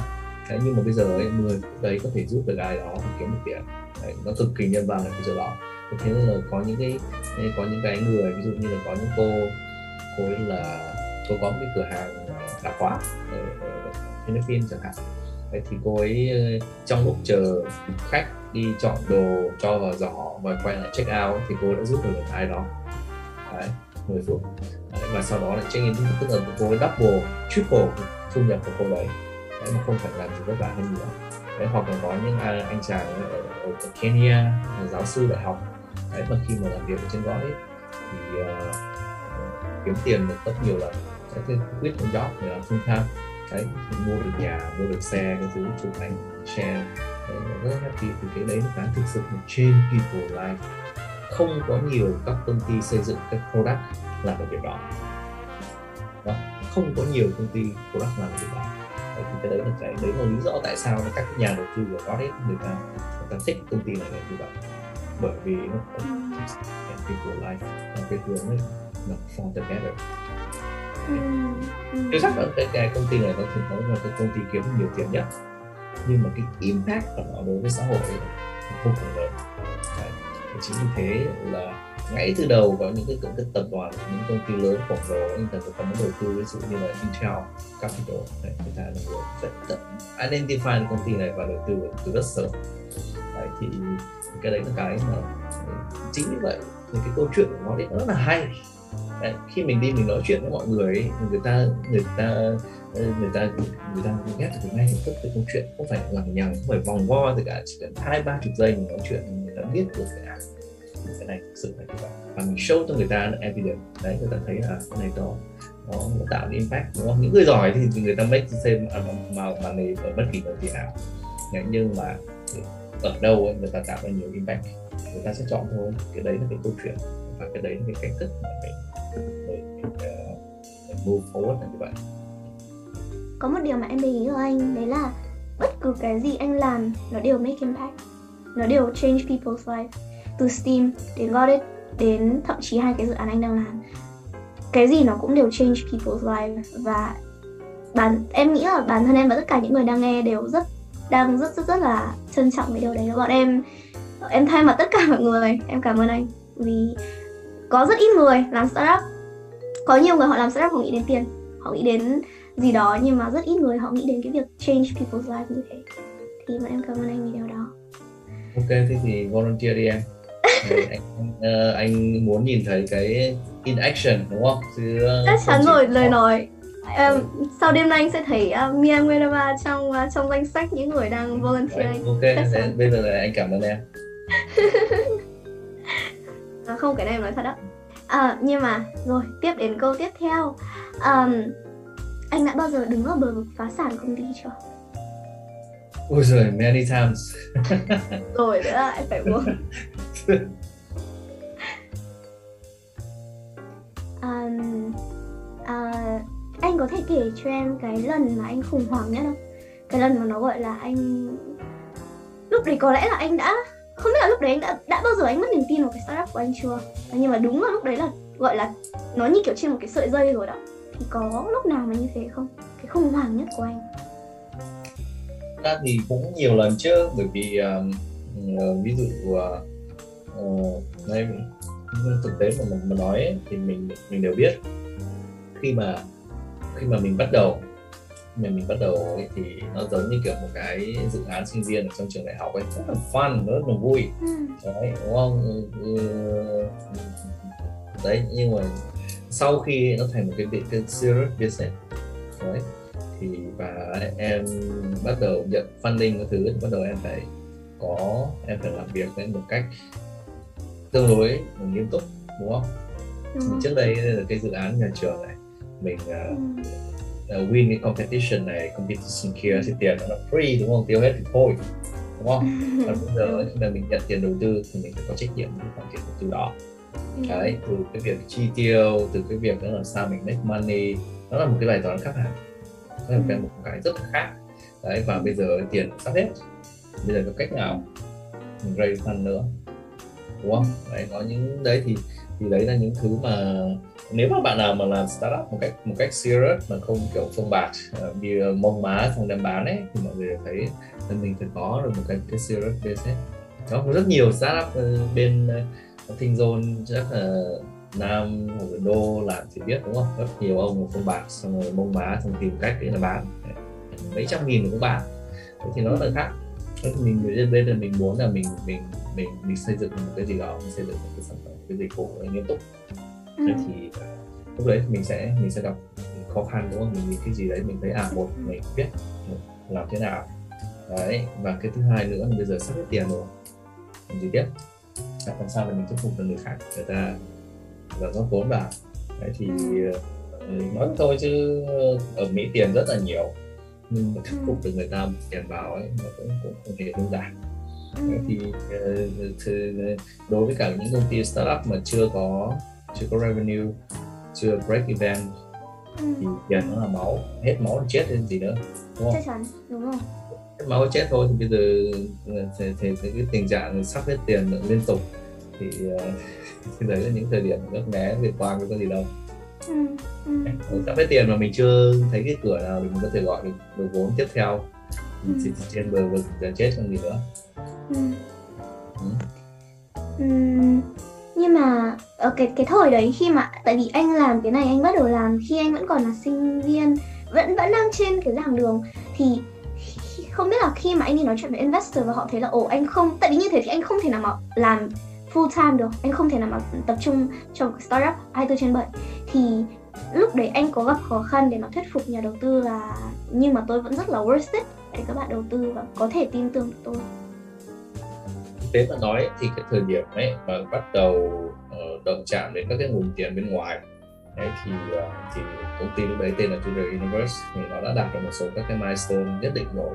Đấy, nhưng mà bây giờ ấy, 10 phút đấy có thể giúp được ai đó kiếm được tiền. Đấy, nó cực kỳ nhân văn ở cái chỗ đó thế nên là có những cái có những cái người ví dụ như là có những cô cô ấy là cô có một cái cửa hàng tạp hóa ở, ở Philippines chẳng hạn. Đấy, thì cô ấy ờ, trong lúc chờ khách đi chọn đồ cho vào giỏ và quay lại check out thì cô đã giúp được ai đó. Đấy, 10 phút. Đấy, và sau đó lại check in tức là cô ấy double triple thu nhập của cô đấy. Đấy, mà không phải làm gì vất vả hơn nữa. Đấy, hoặc là có những à, anh chàng ở, ở Kenya giáo sư đại học đấy mà khi mà làm việc ở trên gói ấy, thì uh, kiếm tiền được rất nhiều lần. Cái thứ quyết một job thì làm full time. Đấy mua được nhà mua được xe cái thứ chụp ảnh share. Đấy, rất happy thì cái đấy là thực sự là change people life. Không có nhiều các công ty xây dựng các product làm được việc đó. Đó không có nhiều công ty product làm được việc đó. Đấy, thì cái đấy là cái đấy là lý do tại sao các nhà đầu tư của đấy người ta người ta thích công ty này là như vậy bởi vì nó có people life và cái hướng ấy là for together Tôi chắc là cái, cái công ty này nó thường nói là cái công ty kiếm nhiều tiền nhất nhưng mà cái impact của nó đối với xã hội ấy, vô cùng lớn Đấy. chính vì thế là ngay từ đầu có những cái, cái tập đoàn những công ty lớn khổng lồ người ta có muốn đầu tư ví dụ như là Intel Capital đấy, người ta là người rất tận identify công ty này và đầu tư từ rất sớm. Đấy, thì cái đấy là cái mà ừ, chính như vậy thì cái câu chuyện của nó đấy nó rất là hay. Đấy, khi mình đi mình nói chuyện với mọi người ấy, người ta người ta ờ, người ta người ta ghét được ngay lập tức cái câu chuyện không phải lằng nhằng không phải vòng vo gì cả chỉ cần hai ba chục giây mình nói chuyện người ta biết được cái cái này thực sự là như vậy và mình show cho người ta evidence. Đấy người ta thấy là cái này đó nó, nó tạo cái impact đúng không? Những người giỏi thì người ta make xem same à, mà mà này ở bất kỳ công ty nào. Nhưng mà ở đâu ấy, người ta tạo ra nhiều impact người ta sẽ chọn thôi. Cái đấy là cái câu chuyện và cái đấy là cái cách thức mà mình để mình, uh, ờ, move forward là như vậy. Có một điều mà em để ý của anh đấy là bất cứ cái gì anh làm nó đều make impact. Nó đều change people's life từ Steam đến Godit đến thậm chí hai cái dự án anh đang làm. Cái gì nó cũng đều change people's life và bản, em nghĩ là bản thân em và tất cả những người đang nghe đều rất, đang rất rất rất là trân trọng cái điều đấy. Bọn em em thay mặt tất cả mọi người, em cảm ơn anh vì có rất ít người làm startup. Có nhiều người họ làm startup, họ nghĩ đến tiền, họ nghĩ đến gì đó, nhưng mà rất ít người họ nghĩ đến cái việc change people's life như thế. Thì bọn em cảm ơn anh vì điều đó. Ok, thế thì volunteer đi em anh, uh, anh muốn nhìn thấy cái in action đúng không chứ chắc chắn rồi lời nói um, sau đêm nay anh sẽ thấy uh, Mia Nguerava trong uh, trong danh sách những người đang volunteer anh. Ok, thế bây giờ là anh cảm ơn em. à, không cái này em nói thật đó. À, nhưng mà rồi tiếp đến câu tiếp theo. Um, anh đã bao giờ đứng ở bờ vực phá sản công ty chưa? Ôi giời, many times. rồi nữa em phải buông. um, uh, anh có thể kể cho em cái lần mà anh khủng hoảng nhất không? Cái lần mà nó gọi là anh lúc đấy có lẽ là anh đã không biết là lúc đấy anh đã đã bao giờ anh mất niềm tin vào cái startup của anh chưa? Ờ, nhưng mà đúng là lúc đấy là gọi là nó như kiểu trên một cái sợi dây rồi đó. Thì có lúc nào mà như thế không? Cái khủng hoảng nhất của anh. Ra thì cũng nhiều lần chứ bởi vì uh, ví dụ uh, uh, đây thực tế mà mình mà nói ấy, thì mình mình đều biết. Khi mà khi mà mình bắt đầu mình mình bắt đầu ấy, thì nó giống như kiểu một cái dự án sinh viên ở trong trường đại học ấy rất là fun rất là vui. Ừ. đấy đúng không? Ừ, đấy nhưng mà sau khi nó thành một cái, cái serious business đấy thì và em bắt đầu nhận funding các thứ bắt đầu em phải có em phải làm việc với một cách tương đối nghiêm túc đúng không? Ừ. trước đây là cái dự án nhà trường này mình uh, uh, win cái competition này competition kia thì tiền nó free đúng không? Tiêu hết thì thôi đúng không? Còn bây giờ khi mà mình nhận tiền đầu tư thì mình phải có trách nhiệm với khoản tiền đầu tư đó. Đấy từ cái việc chi tiêu từ cái việc đó là sao mình make money nó là một cái bài toán khác hẳn. Nó là một cái rất là khác. Đấy và bây giờ tiền sắp hết. Bây giờ có cách nào mình raise fund nữa đúng không? Đấy có những đấy thì thì đấy là những thứ mà nếu mà bạn nào mà làm startup một cách một cách serious mà không kiểu phông bạc à, uh, bị mông má không đem bán ấy thì mọi người thấy là mình phải có được một cái cái serious business. Đó có rất nhiều startup ờ, bên ờ, Thinh Zone chắc là Nam hoặc là Đô làm thì biết đúng không? Rất nhiều ông phông bạc xong rồi mông má xong tìm cách để là bán. Mấy trăm nghìn cũng bán. Thế thì nó là khác thì mình bên là mình muốn là mình mình mình mình xây dựng một cái gì đó mình xây dựng một cái sản phẩm cái dịch vụ nghiêm túc. Ừ. thì lúc đấy mình sẽ mình sẽ gặp khó khăn đúng không? Mình nghĩ cái gì đấy mình thấy à một mình biết làm thế nào. Đấy và cái thứ hai nữa là bây giờ sắp hết tiền rồi. Làm gì tiếp làm sao để mình thuyết phục được người khác người ta và rót vốn vào. Đấy thì ừ. nói thôi chứ ở Mỹ tiền rất là nhiều nhưng mà thuyết phục được người ta tiền vào ấy nó cũng cũng không hề đơn giản ừ. thì, thì đối với cả những công ty startup mà chưa có chưa có revenue chưa break even ừ. thì tiền nó là máu hết máu chết lên gì nữa đúng không? Chắc chắn đúng rồi hết máu chết thôi thì bây giờ thì, thì, thì cái tình trạng sắp hết tiền liên tục thì thì đấy là những thời điểm rất né liên quan với cái gì đâu ừ, ừ. sắp hết tiền mà mình chưa thấy cái cửa nào mình có thể gọi được, được vốn tiếp theo ừ. thì trên bờ vực giờ chết còn gì nữa ừ. Ừ. Ừ nhưng mà ở cái cái thời đấy khi mà tại vì anh làm cái này anh bắt đầu làm khi anh vẫn còn là sinh viên vẫn vẫn đang trên cái giảng đường thì không biết là khi mà anh đi nói chuyện với investor và họ thấy là ồ anh không tại vì như thế thì anh không thể nào mà làm full time được. Anh không thể nào mà tập trung trong một startup 24 trên 7 thì lúc đấy anh có gặp khó khăn để mà thuyết phục nhà đầu tư là nhưng mà tôi vẫn rất là worth it để các bạn đầu tư và có thể tin tưởng tôi. Thế mà nói thì cái thời điểm ấy mà bắt đầu uh, động chạm đến các cái nguồn tiền bên ngoài đấy thì uh, thì công ty lúc đấy tên là Tudor Universe thì nó đã đạt được một số các cái milestone nhất định rồi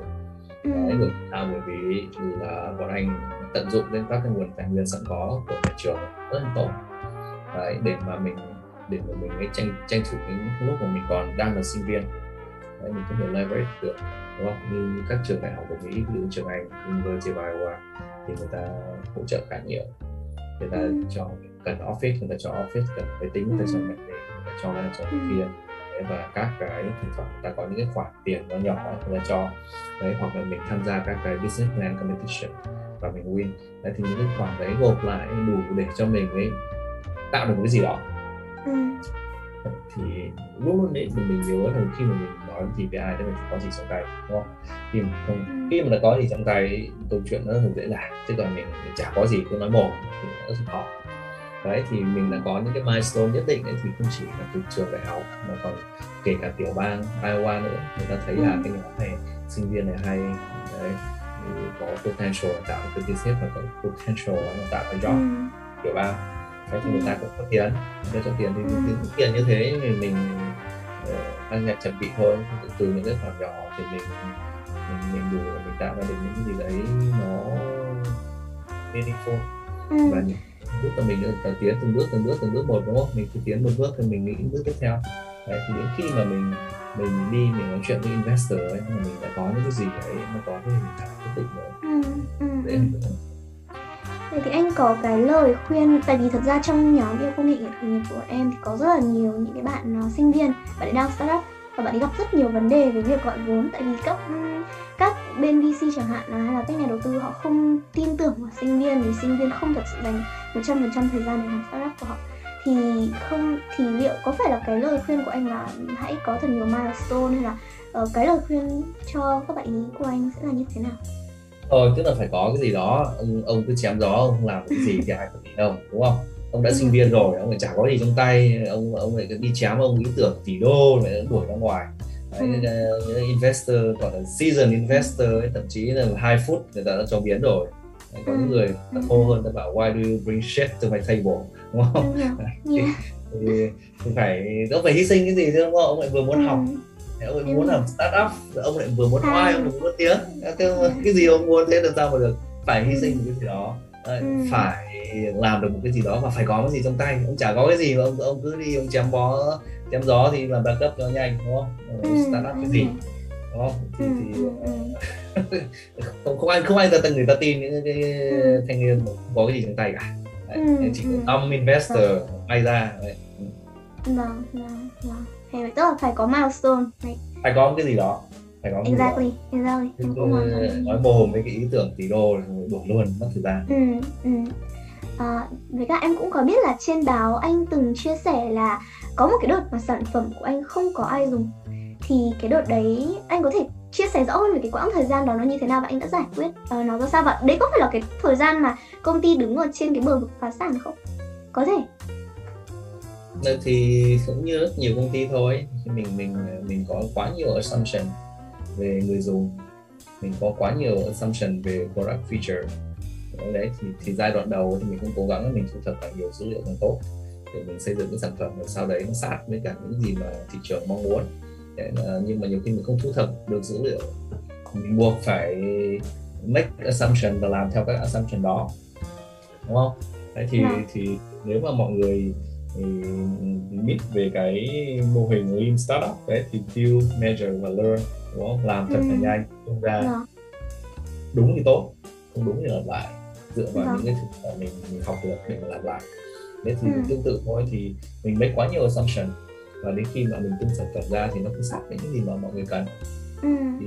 đấy bởi sao bởi vì là bọn anh tận dụng đến các cái nguồn tài nguyên sẵn có của nhà trường rất là tốt. Đấy để mà mình để mà mình ấy tranh tranh thủ những lúc mà mình còn đang là sinh viên. Đấy, mình có thể leverage được đúng không? Như các trường đại học của Mỹ ví dụ trường Anh University of Iowa thì người ta hỗ trợ khá nhiều. Người ta ừ. cho cần office người ta cho office cần máy tính người ta cho máy tính người ta cho này cho ừ. kia và các cái thỉnh thoảng ta có những cái khoản tiền nó nhỏ người ta cho. Đấy hoặc là mình tham gia các cái business plan competition và mình win. Đấy thì những cái khoản đấy gộp lại đủ để cho mình ấy tạo được cái gì đó. Ừ. thì lúc lúc đấy mình nhớ là khi mà mình nói gì với ai thì mình phải có gì trong tay đúng không? Khi mà không ừ. khi mà đã có gì trong tay câu chuyện nó rất dễ dàng. Chứ còn mình, mình chả có gì cứ nói mồm thì nó rất khó đấy thì mình đã có những cái milestone nhất định ấy thì không chỉ là từ trường đại học mà còn kể cả tiểu bang Iowa nữa người ta thấy là ừ. cái nhóm này sinh viên này hay đấy có potential tạo cái business và có potential nó tạo cái job ừ. tiểu bang thế thì người ta cũng có tiền người ta có tiền thì ừ. tiền như thế thì mình ăn nhạc chuẩn bị thôi từ, từ những cái khoản nhỏ thì mình mình mình đủ để mình tạo ra được những cái gì đấy nó meaningful ừ. và những bước là mình đã tiến từng bước từng bước từng bước một đúng không? Mình cứ tiến một bước thì mình nghĩ bước tiếp theo. Đấy thì đến khi mà mình mình đi mình nói chuyện với investor ấy mà mình đã có những cái gì đấy nó có cái hình thái nhất định rồi. Ừ, ừ, đấy ừ. Vậy thì anh có cái lời khuyên tại vì thật ra trong nhóm yêu công nghệ nghiệp của em thì có rất là nhiều những cái bạn uh, sinh viên bạn ấy đang startup và bạn ấy gặp rất nhiều vấn đề về việc gọi vốn tại vì các các bên VC chẳng hạn hay là các nhà đầu tư họ không tin tưởng vào sinh viên vì sinh viên không thật sự dành 100% thời gian để làm startup của họ thì không thì liệu có phải là cái lời khuyên của anh là hãy có thật nhiều milestone hay là uh, cái lời khuyên cho các bạn ý của anh sẽ là như thế nào? thôi tức là phải có cái gì đó ông, ông cứ chém gió ông làm cái gì thì ai có gì đâu đúng không ông đã ừ. sinh viên rồi ông lại chả có gì trong tay ông ông lại đi chém ông ý tưởng tỷ đô lại đuổi ra ngoài Đấy, ừ. investor gọi là season investor ấy, thậm chí là hai phút người ta đã cho biến rồi. Đấy, có những ừ. người ta khô hơn ta bảo why do you bring shit to my table? Đúng không? Ừ. thì, thì, thì phải ông phải hy sinh cái gì chứ đúng không? Ông lại vừa muốn học. Ông ấy muốn làm startup ông lại vừa muốn oai ông vừa muốn tiếng. Cái gì ông muốn thế làm sao mà được? Phải hy sinh một cái gì đó. Đấy, ừ. phải làm được một cái gì đó và phải có cái gì trong tay. Ông chả có cái gì mà ông ông cứ đi ông chém bó chém gió thì làm backup cho nhanh đúng không? Ừ. startup cái gì? đúng không? Thì, thì không không ai không ai ta từng người ta tin những cái thanh niên có cái gì trong tay cả. Đấy, chỉ có tâm investor may ra Đấy. vâng vâng vâng. Hay tức là phải có milestone này. phải có một cái gì đó phải có exactly exactly. Em cũng nói, nói mồm với cái ý tưởng tỷ đô rồi đổ luôn mất thời gian. Ừ, ừ. À, với cả em cũng có biết là trên báo anh từng chia sẻ là có một cái đợt mà sản phẩm của anh không có ai dùng thì cái đợt đấy anh có thể chia sẻ rõ hơn về cái quãng thời gian đó nó như thế nào và anh đã giải quyết uh, nó ra sao và đấy có phải là cái thời gian mà công ty đứng ở trên cái bờ vực phá sản không? Có thể. Ờ, thì cũng như rất nhiều công ty thôi mình mình mình có quá nhiều assumption về người dùng mình có quá nhiều assumption về product feature. Đấy thì, thì giai đoạn đầu thì mình cũng cố gắng mình thu thập càng nhiều dữ liệu càng tốt để mình xây dựng cái sản phẩm làm sao đấy nó sát với cả những gì mà thị trường mong muốn để, uh, nhưng mà nhiều khi mình không thu thập được dữ liệu mình buộc phải make assumption và làm theo các assumption đó đúng không đấy thì yeah. Dạ. thì nếu mà mọi người thì biết về cái mô hình lean startup đấy thì build measure và learn đúng không làm thật là ừ. nhanh tung ra yeah. Dạ. đúng thì tốt không đúng thì làm lại dựa vào yeah. Dạ. những cái thứ mà mình, mình học được để mà làm lại đấy thì ừ. tương tự thôi thì mình make quá nhiều assumption. Và đến khi mà mình tung sản phẩm ra thì nó không sát với những gì mà mọi người cần. Ừ. thì,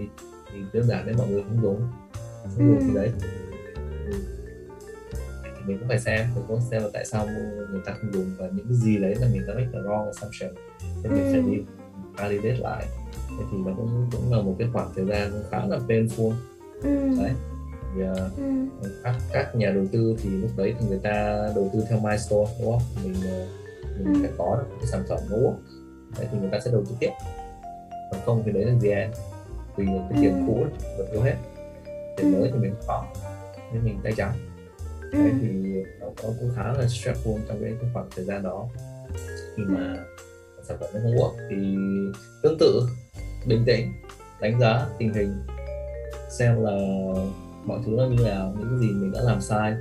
thì đơn giản đấy mọi người không đúng không đúng ừ. thì đấy. Thì mình cũng phải xem mình cũng xem là tại sao người ta không dùng và những cái gì đấy là mình đã make the wrong assumption. Thì mình phải đi validate lại. Thế thì nó cũng cũng là một cái khoảng thời gian khá là painful. Ừ. đấy thì, uh, ừ. các các nhà đầu tư thì lúc đấy thì người ta đầu tư theo milestone đúng không mình mình ừ. phải có được cái sản phẩm nó đấy thì người ta sẽ đầu tư tiếp còn không thì đấy là gì em vì cái tiền ừ. cũ vẫn thiếu hết tiền ừ. mới thì mình không có nên mình tay trắng đấy ừ. thì nó cũng khá là stressful trong cái, cái khoảng thời gian đó khi mà sản phẩm nó không work thì tương tự bình tĩnh đánh giá tình hình xem là mọi thứ nó như nào những cái gì mình đã làm sai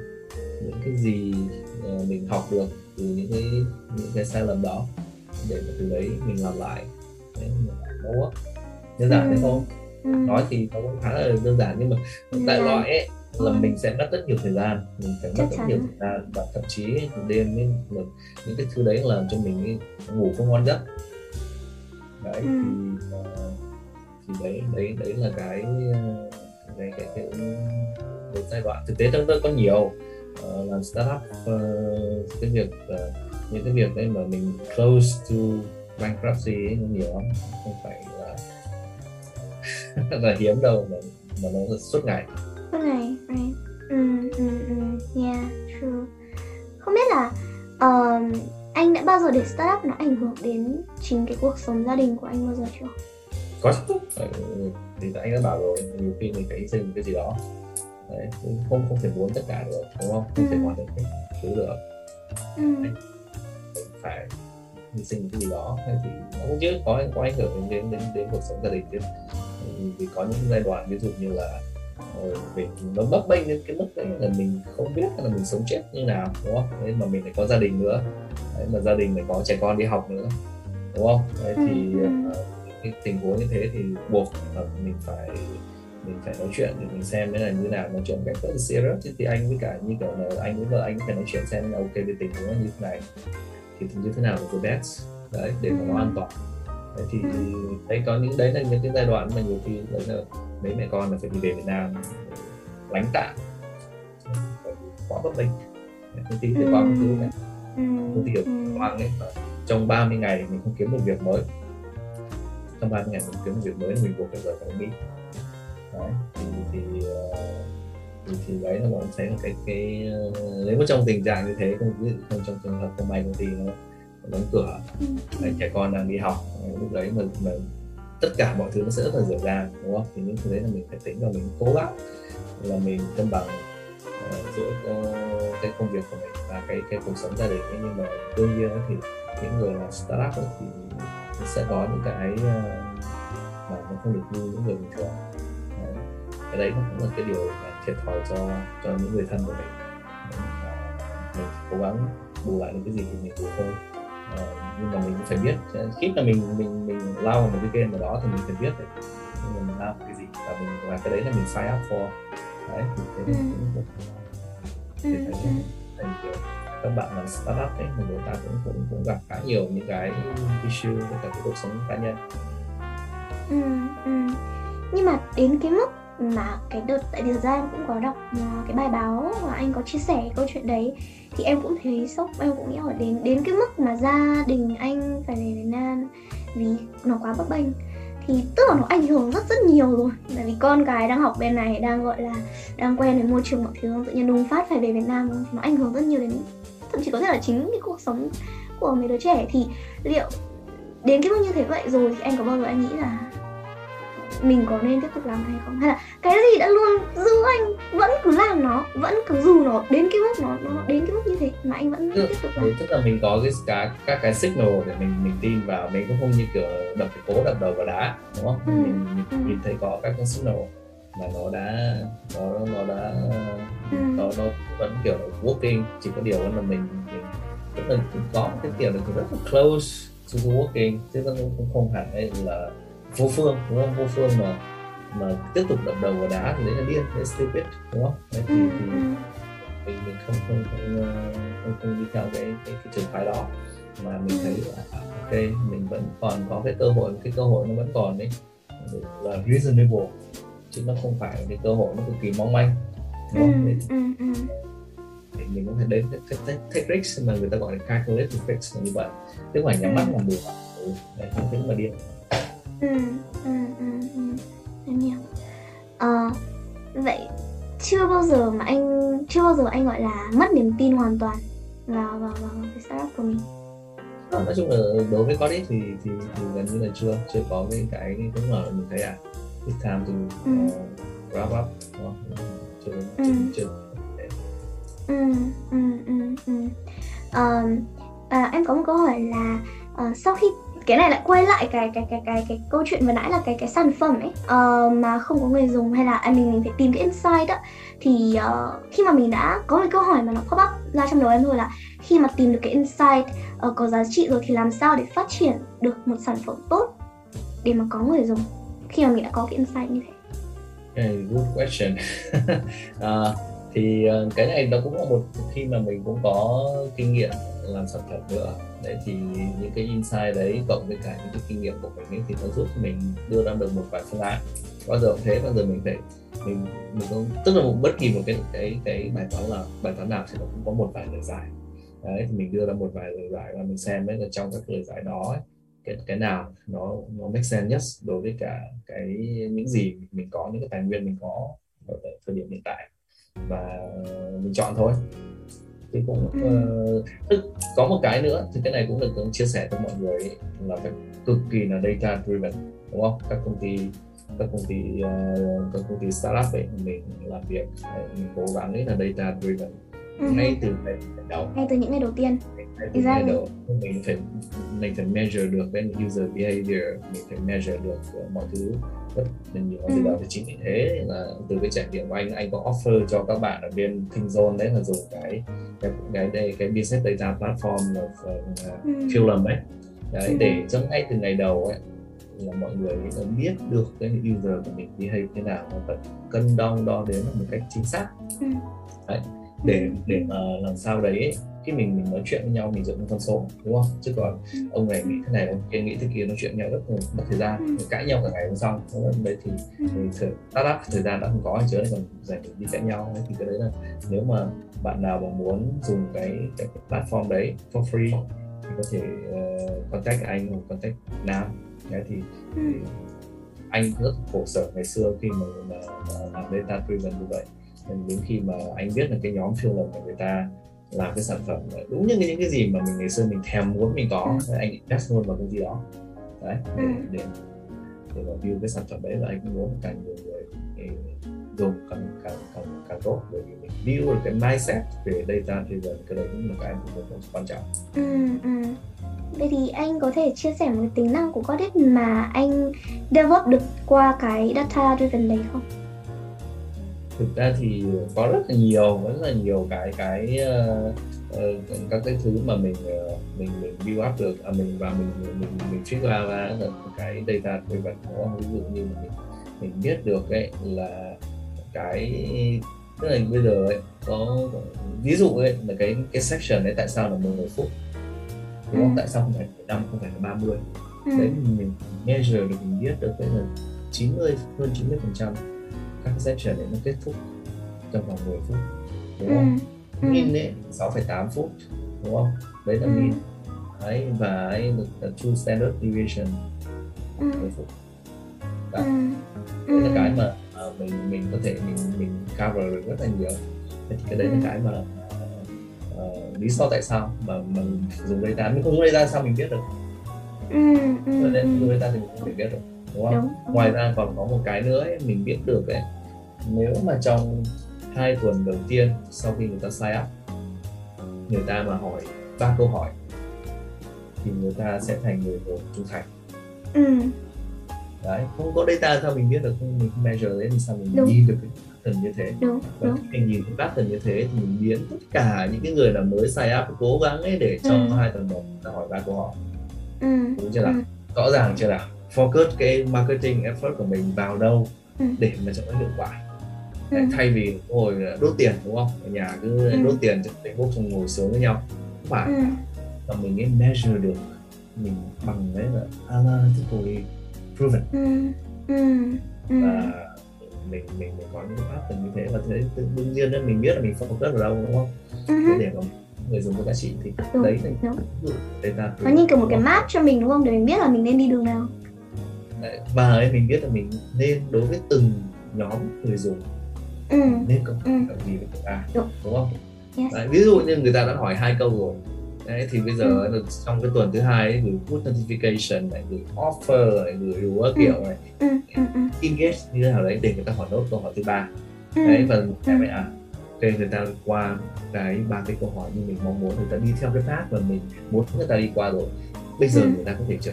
những cái gì ờ, mình học được từ những cái những cái sai lầm đó để mà từ đấy mình làm lại đấy nó work đơn giản ừ. thế thôi ừ. nói thì nó cũng khá là đơn giản nhưng mà đại loại ấy là ừ. mình sẽ mất rất nhiều thời gian mình phải mất rất nhiều thời gian và thậm chí đêm với những cái thứ đấy làm cho mình ngủ không ngon giấc đấy ừ. thì uh, thì đấy đấy đấy là cái cái cái, cái, một giai đoạn thực tế trong tôi có nhiều. Uh, làm startup uh, cái việc uh, những cái việc đấy mà mình close to bankruptcy ấy, nó nhiều lắm. Không phải là là hiếm đâu mà mà nó suốt ngày. Suốt ngày right. Ừ ừ ừ. Yeah true. Không biết là um, anh đã bao giờ để startup nó ảnh hưởng đến chính cái cuộc sống gia đình của anh bao giờ chưa? Có chứ thì anh đã bảo rồi nhiều khi mình phải hy sinh cái gì đó. Đấy không không thể muốn tất cả được đúng không? Không ừ. thể hoàn tất thứ được. Ừ. phải hy sinh cái gì đó. Thì nó cũng chứ có có ảnh hưởng đến đến đến cuộc sống gia đình chứ. Vì có những giai đoạn ví dụ như là mình nó bấp bênh đến cái mức đấy là mình không biết là mình sống chết như nào đúng không? Nên mà mình lại có gia đình nữa. Đấy, mà gia đình lại có trẻ con đi học nữa đúng không? Đấy, thì uh, cái tình huống như thế thì buộc là mình phải mình phải nói chuyện để mình xem thế là như nào. Nói chuyện cách rất là serious chứ thì anh với cả như kiểu là anh với vợ anh phải nói chuyện xem là ok cái tình huống như thế này thì như thế nào là the best đấy để mà nó an toàn. Đấy, thì đấy có những đấy là những cái giai đoạn mà nhiều khi đấy là mấy mẹ con là phải đi về Việt Nam lánh tạm quá bất bình công ty thì công ty này công ty ở Hoàng ấy. Trong 30 ngày mình không kiếm được việc mới trong 30 ngày mình kiếm việc mới mình buộc phải rời khỏi Mỹ đấy thì thì, uh, thì, thì đấy là bọn thấy là cái cái uh, nếu mà trong tình trạng như thế không không trong trường hợp không may công ty nó đóng cửa ừ. đấy, trẻ con đang đi học lúc đấy mà, mà tất cả mọi thứ nó sẽ rất là dở dàng đúng không thì những thứ đấy là mình phải tính và mình cố gắng là mình cân bằng uh, giữa uh, cái công việc của mình và cái cái cuộc sống gia đình ấy. nhưng mà đương nhiên thì những người làm startup thì sẽ có những cái uh, mà nó không được như những người bình thường. Đấy. cái đấy nó cũng là cái điều mà thiệt thòi cho cho những người thân của mình. Mình cố gắng bù lại những cái gì thì mình bù thôi. Uh, nhưng mà mình cũng phải biết khi mà mình mình mình lao vào một cái game nào đó thì mình phải biết đấy nhưng mà mình lao cái gì. Và mình và cái đấy là mình sign up for. Đấy thì thế ừ. cũng thì thấy thành kiểu các bạn làm startup ấy thì người ta cũng cũng cũng gặp khá nhiều những cái issue với cả cái cuộc sống cá nhân ừ, ừ. nhưng mà đến cái mức mà cái đợt tại thời thực ra em cũng có đọc ờ, cái bài báo và anh có chia sẻ câu chuyện đấy thì em cũng thấy sốc em cũng nghĩ hỏi đến đến cái mức mà gia đình anh phải về Việt Nam vì nó quá bấp bênh thì tức là nó ảnh hưởng rất rất nhiều rồi bởi vì con cái đang học bên này đang gọi là đang quen với môi trường mọi thứ tự nhiên đúng phát phải về Việt Nam thì nó ảnh hưởng rất nhiều đến thậm chí có thể là chính cái cuộc sống của mấy đứa trẻ. Thì liệu đến cái mức như thế vậy rồi thì anh có bao giờ anh nghĩ là mình có nên tiếp tục làm hay không? Hay là cái gì đã luôn giữ anh vẫn cứ làm nó vẫn cứ dù nó đến cái mức nó nó đến cái mức như thế mà anh vẫn tức, tiếp tục làm? tức là mình có cái các các cái signal để mình mình tin vào mình cũng không như kiểu đập cái cố đập đầu vào đá đúng không? Ừ, mình, mình ừ. nhìn thấy có các cái signal mà nó đã nó nó đã Ừ. nó nó vẫn kiểu working chỉ có điều là mình, mình tức là có cái kiểu là rất là close to working chứ cũng không hẳn là vô phương đúng không? Vô phương mà mà tiếp tục đập đầu vào đá thì đấy là điên đấy stupid đúng không? Đấy, thì, ừ, thì ừ. mình mình không không không ờ, không, không đi theo cái cái, cái trường phái đó. Mà mình thấy là à, ok mình vẫn còn có cái cơ hội cái cơ hội nó vẫn còn đấy là reasonable chứ nó không phải cái cơ hội nó cực kỳ mong manh Ừ, đúng không? Ừ, ừ. thì mình có thể đến take, take, risk mà người ta gọi là calculated risk là như vậy tức là nhắm mắt Ừ. làm bừa ừ, đấy không tính mà điên ừ, ừ, ừ, ừ. em hiểu Ờ, vậy chưa bao giờ mà anh chưa bao giờ anh gọi là mất niềm tin hoàn toàn vào vào vào cái startup của mình Ờ, nói chung là đối với Codit thì, thì thì gần như là chưa chưa có cái cái cũng là mình thấy à it's time to Ừ. uh, wrap up chưa Ừ. chưa, chưa ừ, ừ, ừ, ừ. Ờ, à, em có một câu hỏi là ờ, sau khi cái này lại quay lại cái cái cái cái cái câu chuyện vừa nãy là cái cái sản phẩm ấy ờ, mà không có người dùng hay là à, mình mình phải tìm cái insight đó thì ờ, khi mà mình đã có một câu hỏi mà nó pop up ra trong đầu em thôi là khi mà tìm được cái insight ờ, có giá trị rồi thì làm sao để phát triển được một sản phẩm tốt để mà có người dùng khi mà mình đã có cái insight như thế Okay, good question. à, thì ờ, cái này nó cũng là một khi mà mình cũng có kinh nghiệm làm sản phẩm nữa. Đấy thì những cái insight đấy cộng với cả những cái kinh nghiệm của mình ấy, thì nó giúp mình đưa ra được một vài phương án. Bao giờ cũng thế, bao giờ mình phải mình mình cũng tức là một bất kỳ một cái cái cái bài toán là bài toán nào thì nó cũng có một vài lời giải. Đấy thì mình đưa ra một vài lời giải và mình xem đấy là trong các lời giải đó ấy, cái cái nào nó nó make sense nhất đối với cả cái những gì mình có những cái tài nguyên mình có ở tại thời điểm hiện tại. Và mình chọn thôi. Thì cũng Ừ. tức có một cái nữa thì cái này cũng được cũng chia sẻ với mọi người ấy, là phải cực kỳ là data driven đúng không? Các công ty các công ty ờ, các công ty startup ấy mình làm việc mình cố gắng ấy là data driven. Ừ. ngay từ ngày đầu. Ngay từ những ngày đầu tiên Exactly. mình phải mình phải measure được cái user behavior mình phải measure được uh, mọi thứ rất là nhiều Ừ. từ đó thì chính vì thế là từ cái trải nghiệm của anh anh có offer cho các bạn ở bên Thinzone đấy là dùng cái cái cái đây cái business data platform là uh, Ừ. Philum ấy đấy Ừ. để cho ngay từ ngày đầu ấy là mọi người biết được cái user của mình behave thế nào và cân đo đo đếm một cách chính xác Ừ. đấy để để mà làm sao đấy ấy, khi mình mình nói chuyện với nhau mình dựa trên con số đúng không chứ còn Ừ. ông này nghĩ thế này ông kia nghĩ thế kia nói chuyện với nhau rất là mất thời gian Ừ. cãi nhau cả ngày hôm sau đấy thì Ừ. thì thời, startup thời gian đã không có chứ còn dành để đi cãi nhau đấy thì cái đấy là nếu mà bạn nào mà muốn dùng cái cái, cái platform đấy for free thì có thể uh, contact anh hoặc contact Nam đấy thì, Ừ. thì anh rất khổ sở ngày xưa khi mà, mà, mà làm data driven như vậy nên đến khi mà anh biết là cái nhóm phiêu lầm của người ta làm cái sản phẩm là đúng như cái- những cái gì mà mình ngày xưa mình thèm muốn mình có Ừ. anh invest luôn vào công ty đó đấy để Ừ. để để mà build cái sản phẩm đấy và anh cũng muốn càng nhiều người eh, dùng càng càng càng càng tốt bởi vì mình build được cái mindset về data driven cái đấy cũng là cái cũng rất quan trọng Ừ, ừ. Vậy thì anh có thể chia sẻ một cái tính năng của Godit mà anh develop được qua cái data driven đấy không? Thực ra thì có rất là nhiều rất là nhiều cái cái ờ, ờ, các cái thứ mà mình ờ, mình mình build up được à, mình và mình mình mình, mình trigger ra là cái data driven đúng không? ví dụ như mình mình biết được ấy là cái tức là bây giờ ấy có ví dụ ấy là cái cái section ấy tại sao là 10 phút đúng không Ừ. tại sao không phải năm không phải là 30 Ừ. đấy mình measure được mình biết được đấy là 90 hơn 90 phần trăm các cái section đấy nó kết thúc trong vòng 10 phút đúng Ừ. không? Ừ. Min ấy 6,8 phút đúng không? Đấy là Ừ. min đấy và ấy là, true standard deviation Ừ. 10 phút Ừ. đấy là Ừ. cái mà à, mình mình có thể mình mình cover được rất là nhiều cái đấy Ừ. là cái mà à, lý do tại sao mà mình dùng data mình không dùng data sao mình biết được Ừ. Ừ. Nên Ừ. dùng data thì mình không thể biết được đúng không đúng, đúng. ngoài ra còn có một cái nữa ấy, mình biết được ấy nếu mà trong hai tuần đầu tiên sau khi người ta sign up người ta mà hỏi ba câu hỏi thì người ta sẽ thành người một trung thành ừ. đấy không có data sao mình biết được không mình không measure đấy thì sao mình đúng. nhìn được cái pattern như thế đúng, và đúng. khi mình nhìn cái pattern như thế thì mình biến tất cả những cái người là mới sign up cố gắng ấy để trong ừ. hai tuần đầu là hỏi ba câu hỏi ừ. đúng chưa nào ừ. rõ ràng chưa nào focus cái marketing effort của mình vào đâu ừ. để mà cho nó hiệu quả. Ừ. thay vì ngồi đốt tiền đúng không? Ở nhà cứ ừ. đốt tiền trên Facebook xong ngồi sướng với nhau. Không phải. Mà mình ấy measure được mình bằng đấy là analytically proven và mình mình mình có những pattern như thế và thế đương nhiên là mình biết là mình focus ở đâu đúng không? Uh-huh. để mà người dùng có giá trị thì đúng, đấy là data nó như kiểu một cái map cho mình đúng không? Để mình biết là mình nên đi đường nào và ấy mình biết là mình nên đối với từng nhóm người dùng ừ. nên có ừ. gì với người ta đúng, đúng không yes. đấy, ví dụ như người ta đã hỏi hai câu rồi đấy thì bây giờ ừ. trong cái tuần thứ hai ấy, gửi push notification này gửi offer này gửi đủ các ừ. kiểu này ừ. Ừ. ừ. engage như thế nào đấy để người ta hỏi nốt câu hỏi thứ ba ừ. đấy và em ấy à để người ta qua cái ba cái câu hỏi như mình mong muốn người ta đi theo cái path mà mình muốn người ta đi qua rồi bây giờ ừ. người ta có thể trở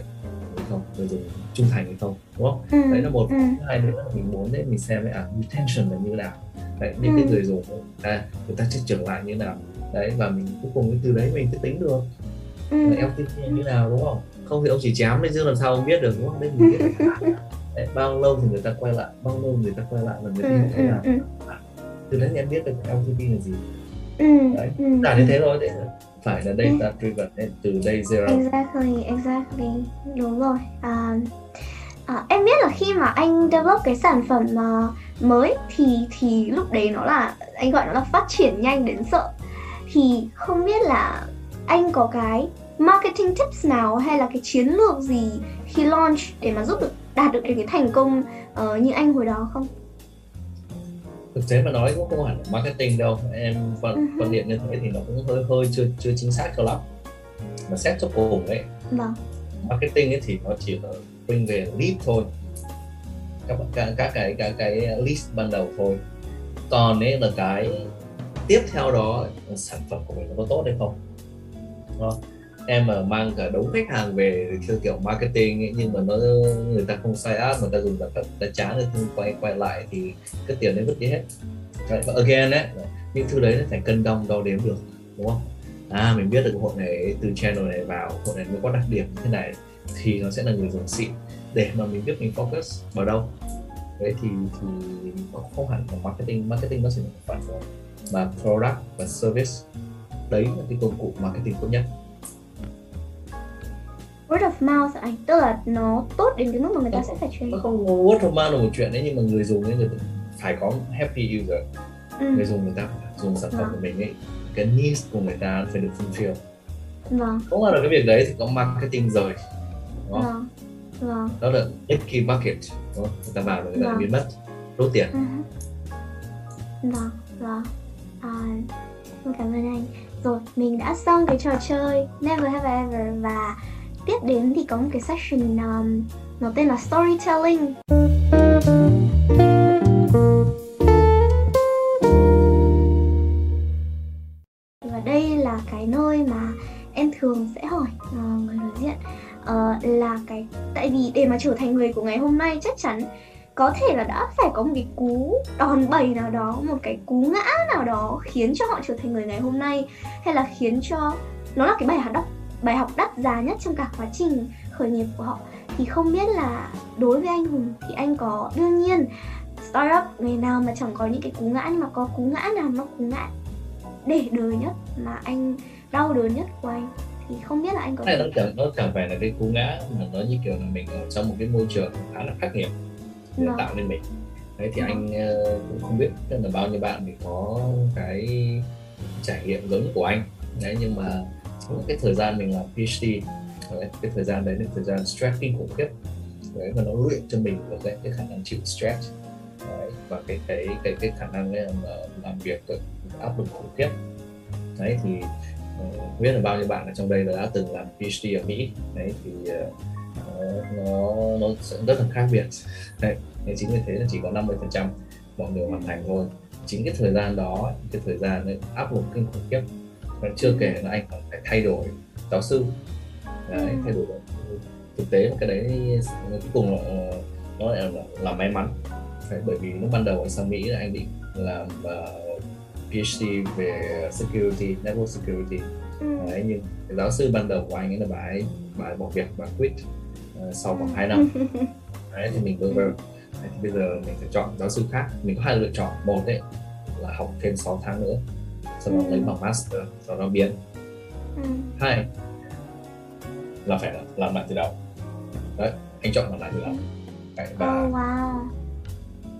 không? Người dùng trung thành hay không? Đúng không? Ừ. đấy là một ừ. hai nữa mình muốn đấy mình xem đấy à retention là như nào? Đấy những ừ. cái người dùng à, người ta sẽ trở lại như nào? Đấy và mình cuối cùng cái từ đấy mình sẽ tính được. Ừ. LTV như thế nào đúng không? Không thì ông chỉ chém lên chứ làm sao ông biết được đúng không? Đấy mình biết đấy, bao lâu thì người ta quay lại bao lâu người ta quay lại và người ta ừ, thế nào? ừ, từ đấy thì em biết được LTV là gì. Ừ, đấy ừ. là như thế thôi đấy phải là data driven nên từ day zero. Exactly exactly. Đúng rồi. À, à, em biết là khi mà anh develop cái sản phẩm mà mới thì thì lúc đấy nó là anh gọi nó là phát triển nhanh đến sợ. Thì không biết là anh có cái marketing tips nào hay là cái chiến lược gì khi launch để mà giúp được đạt được cái thành công uh, như anh hồi đó không? Thực tế mà nói cũng không hẳn marketing đâu em quan, uh-huh. quan điểm như thế thì nó cũng hơi hơi chưa chưa chính xác cho lắm mà xét cho cùng ấy vâng. marketing ấy thì nó chỉ là bring về lead thôi các các, các cái các cái list ban đầu thôi còn ấy là cái tiếp theo đó sản phẩm của mình nó có tốt hay không đó em mà mang cả đống khách hàng về theo kiểu marketing ấy, nhưng mà nó người ta không sai app mà ta dùng sản phẩm ta chán rồi không quay quay lại thì cái tiền đấy vứt đi hết. Đấy, và again đấy những thứ đấy nó phải cân đong đo đếm được đúng không? À mình biết được hội này từ channel này vào hội này nó có đặc điểm như thế này thì nó sẽ là người dùng xịn. Để mà mình biết mình focus vào đâu. Đấy thì thì nó không hẳn là marketing marketing nó chỉ là một phần thôi. Mà product và service đấy là cái công cụ marketing tốt nhất word of mouth anh tức là nó tốt đến cái mức mà người ta sẽ phải truyền nó không word of mouth là một chuyện đấy nhưng mà người dùng ấy người phải có happy user ừ. người dùng người ta dùng sản phẩm vâng. của mình ấy cái needs của người ta phải được fulfill vâng. cũng là cái việc đấy thì có marketing rồi đúng không? Vâng. Vâng. đó là empty bucket đúng không? người ta vào rồi người ta vâng. biến mất đốt tiền ừ. vâng vâng à, cảm ơn anh rồi mình đã xong cái trò chơi Never Have I Ever và tiếp đến thì có một cái session um, nó tên là storytelling. Và đây là cái nơi mà em thường sẽ hỏi uh, người đối diện uh, là cái tại vì để mà trở thành người của ngày hôm nay chắc chắn có thể là đã phải có một cái cú đòn bẩy nào đó một cái cú ngã nào đó khiến cho họ trở thành người ngày hôm nay hay là khiến cho nó là cái bài học đọc bài học đắt giá nhất trong cả quá trình khởi nghiệp của họ thì không biết là đối với anh hùng thì anh có đương nhiên startup ngày nào mà chẳng có những cái cú ngã nhưng mà có cú ngã nào nó cú ngã để đời nhất mà anh đau đớn nhất của anh thì không biết là anh có này nó chẳng nó chẳng phải là cái cú ngã mà nó như kiểu là mình ở trong một cái môi trường khá là khắc nghiệt để vâng. tạo nên mình đấy thì vâng. anh uh, cũng không biết là bao nhiêu bạn thì có cái trải nghiệm giống như của anh đấy nhưng mà một cái thời gian mình làm PhD đấy, cái thời gian đấy là thời gian stress kinh khủng khiếp. Đấy và nó luyện cho mình được cái, cái khả năng chịu stress. Đấy, và cái cái cái cái khả năng ấy là làm việc được áp lực khủng khiếp. Đấy thì uh, biết là bao nhiêu bạn ở trong đây là đã từng làm PhD ở Mỹ. Đấy thì uh, nó nó sẽ rất là khác biệt. Đấy nên chính vì thế là chỉ có 50 phần trăm mọi người hoàn thành thôi. Chính cái thời gian đó cái thời gian ấy áp lực kinh khủng khiếp và chưa kể là anh còn phải thay đổi giáo sư. Đấy thay đổi thực tế cái đấy cuối cùng là nó là, là, là may mắn. Đấy, bởi vì lúc ban đầu anh sang Mỹ là anh định làm uh, PhD về security network security. Ừ. đấy, nhưng cái giáo sư ban đầu của anh ấy là bà ấy bà ấy bỏ việc bà quit uh, sau khoảng 2 năm. Đấy thì mình vừa thì bây giờ mình phải chọn giáo sư khác. Mình có hai lựa chọn. Một đấy là học thêm 6 tháng nữa sau đó lấy bằng master sau đó biến. Ừ. hai là phải làm lại từ đầu. Đấy anh chọn làm lại từ đầu. Đấy, và oh, wow.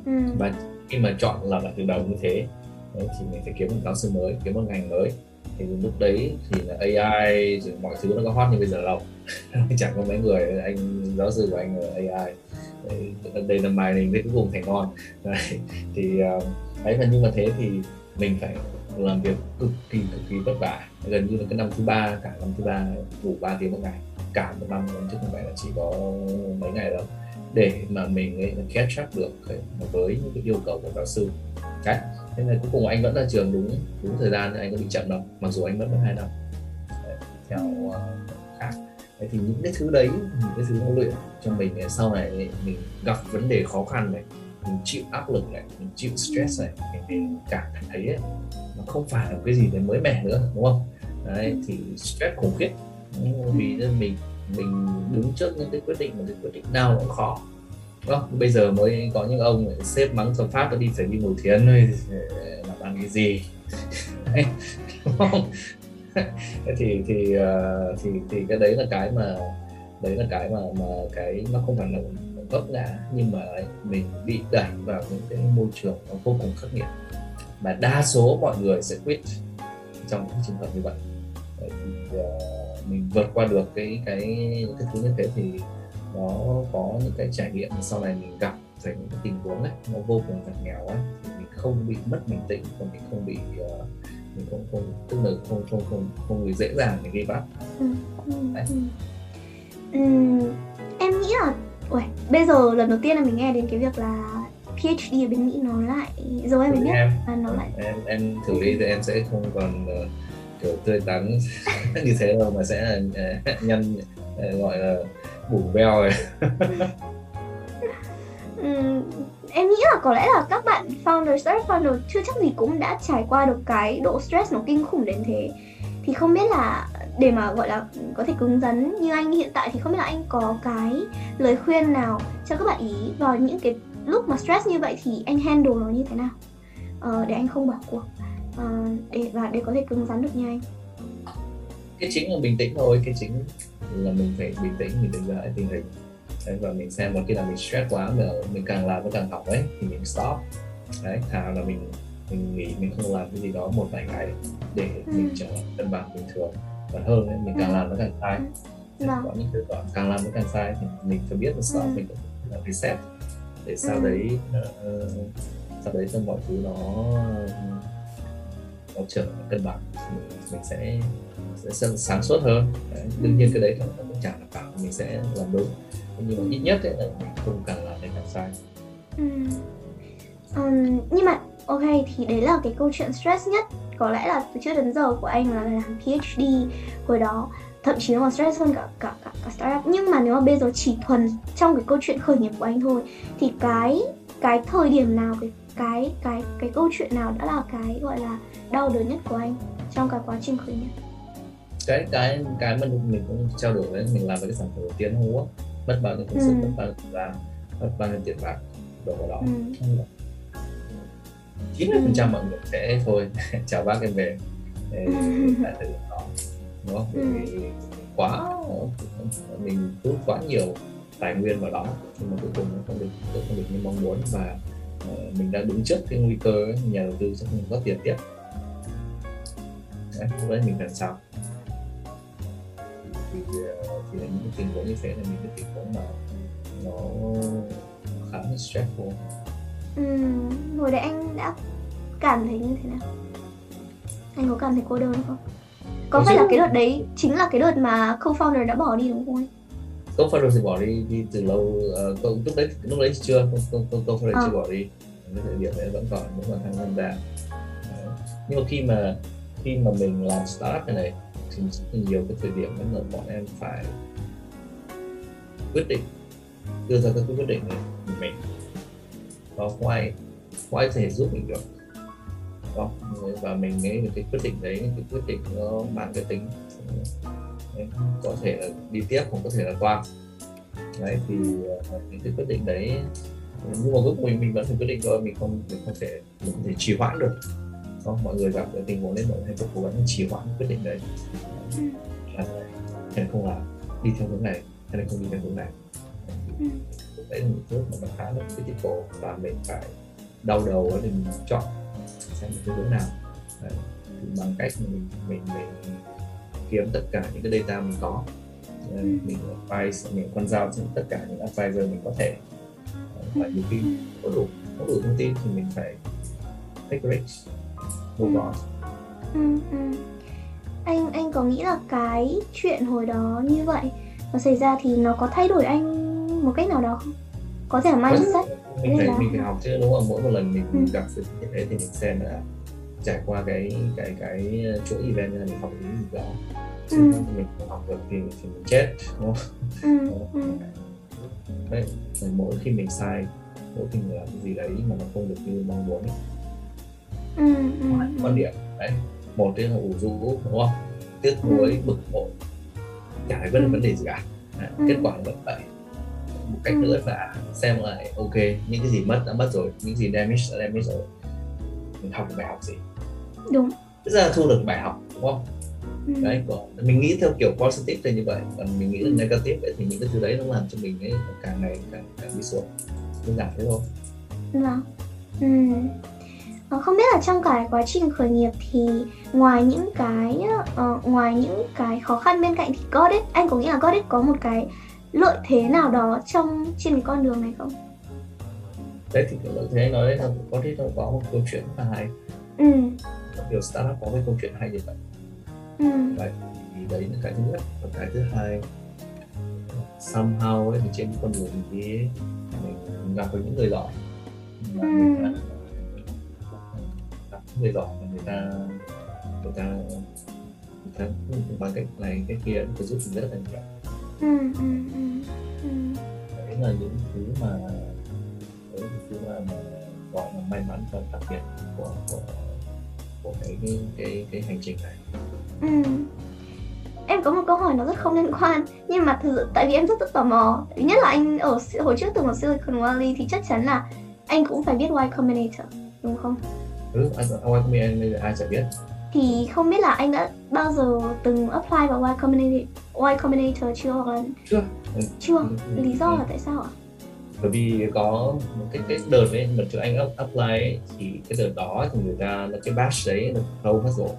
ừ. và khi mà chọn làm lại từ đầu như thế đấy, thì mình phải kiếm một giáo sư mới kiếm một ngành mới. Thì lúc đấy thì là AI rồi mọi thứ nó có hot như bây giờ đâu. Chẳng có mấy người anh giáo sư của anh là AI đây là bài này cuối cùng thành ngon đấy, thì uh, đấy và nhưng mà thế thì mình phải làm việc cực kỳ cực kỳ vất vả. Gần như là cái năm thứ ba cả năm thứ ba ngủ 3 tiếng một ngày. Cả một năm chứ không phải là chỉ có mấy ngày đâu. Để mà mình ấy, catch up được với những cái yêu cầu của giáo sư. Đấy nên là cuối cùng anh vẫn ra trường đúng đúng thời gian anh có bị chậm đâu mặc dù anh vẫn mất hai năm. Đấy, theo uh, khác. Đấy, thì những cái thứ đấy những cái thứ huấn luyện cho mình sau này mình gặp vấn đề khó khăn này mình chịu áp lực này mình chịu stress này thì mình cảm thấy ấy, nó không phải là cái gì đấy mới mẻ nữa đúng không? Đấy thì stress khủng khiếp. Vì nên mình mình đứng trước những cái quyết định mà cái quyết định nào cũng khó. Đúng không? Bây giờ mới có những ông xếp mắng thập pháp đi phải đi ngồi thiền thôi làm ăn cái gì? Đúng không? Thì thì ờ, thì thì cái đấy là cái mà đấy là cái mà mà cái nó không phải là vấp ngã nhưng mà mình bị đẩy vào những cái môi trường nó vô cùng khắc nghiệt. Mà đa số mọi người sẽ quit trong những trường hợp như vậy. Thì uh, mình vượt qua được cái cái cái thứ như thế thì nó có những cái trải nghiệm sau này mình gặp về những cái tình huống ấy nó vô cùng ngặt nghèo ấy thì mình không bị mất bình tĩnh và mình không bị uh, mình không không tức là không không không không bị dễ dàng để gây bắt. Ừ, ừ, ừ. ừ, em nghĩ là Ui, bây giờ lần đầu tiên là mình nghe đến cái việc là PhD ở bên Mỹ nó lại rồi em mới biết em, là nó lại em em thử đi thì em sẽ không còn uh, kiểu tươi tắn như thế đâu mà sẽ là uh, nhân uh, gọi là bủ beo rồi uhm, em nghĩ là có lẽ là các bạn founder startup founder chưa chắc gì cũng đã trải qua được cái độ stress nó kinh khủng đến thế. Thì không biết là để mà gọi là có thể cứng rắn như anh hiện tại thì không biết là anh có cái lời khuyên nào cho các bạn ý vào những cái lúc mà stress như vậy thì anh handle nó như thế nào? Ờ, để anh không bỏ cuộc. Ờ, để và để có thể cứng rắn được như anh. Cái chính là bình tĩnh thôi cái chính là mình phải bình tĩnh mình đánh giá tình hình đấy, và mình xem một khi là mình stress quá mà mình càng làm nó càng hỏng ấy thì mình stop. Đấy thà là mình mình nghỉ mình không làm cái gì đó một vài ngày để ừ. mình trở lại cân bằng bình thường còn hơn ấy, mình càng ừ. làm nó càng sai ừ. có những thứ đó càng làm nó càng sai thì mình phải biết là stop ừ. mình phải reset để sau ừ. đấy uh, sau đấy cho mọi thứ nó nó trở cân bằng mình, mình sẽ sẽ sáng suốt hơn đấy. đương nhiên cái đấy nó cũng chẳng đảm bảo mình sẽ làm đúng nhưng mà ít nhất ấy, là mình không càng làm thì càng sai ừ. um, nhưng mà ok thì đấy là cái câu chuyện stress nhất có lẽ là từ trước đến giờ của anh là làm PhD hồi đó thậm chí nó còn stress hơn cả cả cả, cả startup. Nhưng mà nếu mà bây giờ chỉ thuần trong cái câu chuyện khởi nghiệp của anh thôi thì cái cái thời điểm nào cái cái cái cái câu chuyện nào đã là cái gọi là đau đớn nhất của anh trong cả quá trình khởi nghiệp? Cái cái cái mà mình cũng trao đổi với mình làm với cái sản phẩm đầu tiên hú mất bao nhiêu công sức ừ. mất bao nhiêu thời gian mất bao nhiêu tiền bạc đổ vào đó. Ừ. chín mươi phần trăm mọi người sẽ thôi chào bác em về. Tại thời điểm đó đúng không? Bởi vì quá mình tốn quá nhiều tài nguyên vào đó nhưng mà cuối cùng nó không được không được như mong muốn và uh, mình đang đứng trước cái nguy cơ ấy, nhà đầu tư sẽ không có tiền tiếp. Đấy, lúc đấy mình làm sao? Thì, uh, thì là những tình huống như thế là những cái tình huống mà nó khá là stressful ừ, hồi đấy anh đã cảm thấy như thế nào? Anh có cảm thấy cô đơn không? Có phải là cái đợt đấy chính là cái đợt mà co-founder đã bỏ đi đúng không anh? Co-founder thì bỏ đi đi từ lâu uh, lúc đấy lúc đấy chưa co-founder à. chưa bỏ đi. Cái thời điểm đấy vẫn còn vẫn còn tham gia. Nhưng mà khi mà khi mà mình làm startup này này thì rất nhiều cái thời điểm là bọn em phải quyết định đưa ra các quyết định này mình và không ai không ai có thể giúp mình được. Không và mình nghĩ cái quyết định đấy cái quyết định nó mang cái tính có thể là đi tiếp không có thể là qua. Đấy thì uh, những cái quyết định đấy nhưng mà cùng mình, mình vẫn phải quyết định thôi mình không mình không thể mình không thể trì hoãn được. Không mọi người gặp cái tình huống lên mọi người hay cố gắng trì hoãn quyết định đấy. Là hay không làm. Đi theo hướng này hay là không đi theo hướng này đấy là một thứ mà nó khá là critical và mình phải đau đầu để mình chọn xem cái hướng nào đấy. thì bằng cách mình mình mình kiếm tất cả những cái data mình có ừ. mình advise mình con giao cho tất cả những advisor mình có thể và nhiều khi có đủ có đủ thông tin thì mình phải take risk move on ừ, ừ. anh anh có nghĩ là cái chuyện hồi đó như vậy nó xảy ra thì nó có thay đổi anh một cách nào đó không có thể là mindset mình phải là... mình phải học chứ đúng không mỗi một lần mình ừ. gặp sự như thế thì mình xem là trải qua cái cái cái chuỗi event này mình học cái gì đó chứ ừ. mình học được thì, thì mình chết đúng không ừ. ừ. đấy mỗi khi mình sai mỗi khi mình làm cái gì đấy mà nó không được như mong muốn ấy. Ừ, ừ, quan ừ. điểm đấy một là ủ rũ đúng không tiếc nuối ừ. bực bội chả phải vấn vấn đề gì cả đấy, ừ. kết quả vẫn vậy một cách nữa là xem lại ok những cái gì mất đã mất rồi những gì damage đã damage rồi. Mình học bài học gì? Đúng. Bây giờ thu được bài học đúng không? Ừ. đấy còn mình nghĩ theo kiểu positive là như vậy. Còn mình nghĩ là ừ. negative ấy, thì những cái thứ đấy nó làm cho mình ấy càng ngày càng càng đi xuống đơn giản thế thôi vâng. Ừ. Ờ, không biết là trong cái quá trình khởi nghiệp thì ngoài những cái uh, ngoài những cái khó khăn bên cạnh thì Godit anh có nghĩ là Godit có một cái lợi thế nào đó trong trên cái con đường này không? Đấy thì cái lợi thế nói đấy là Godit nó có một câu chuyện rất là hay. Ừ. Kiểu startup có cái câu chuyện hay như vậy. Ừ. Đấy, thì đấy là cái thứ nhất và cái thứ hai somehow ấy thì trên con đường thì mình gặp với những người giỏi ừ. người gặp những người giỏi và người ta người ta người ta bằng cách này cái kia nó giúp mình rất là nhiều ừ, ừ, ừ, đấy là những thứ mà đấy là thứ mà, mà gọi là may mắn và đặc biệt của của của cái cái cái, cái hành trình này. Ừ. Em có một câu hỏi nó rất không liên quan nhưng mà thực sự tại vì em rất rất tò mò. Thứ nhất là anh ở hồi trước từng ở Silicon Valley thì chắc chắn là anh cũng phải biết Y Combinator đúng không? Ừ, anh Y Combinator ai sẽ biết thì không biết là anh đã bao giờ từng apply vào Y Combinator, y Combinator chưa? Hoặc là chưa. Chưa. Lý do là tại sao ạ? bởi vì có một cái, cái đợt ấy mà trước anh apply ấy, thì cái đợt đó thì người ta là cái batch đấy nó lâu mất rồi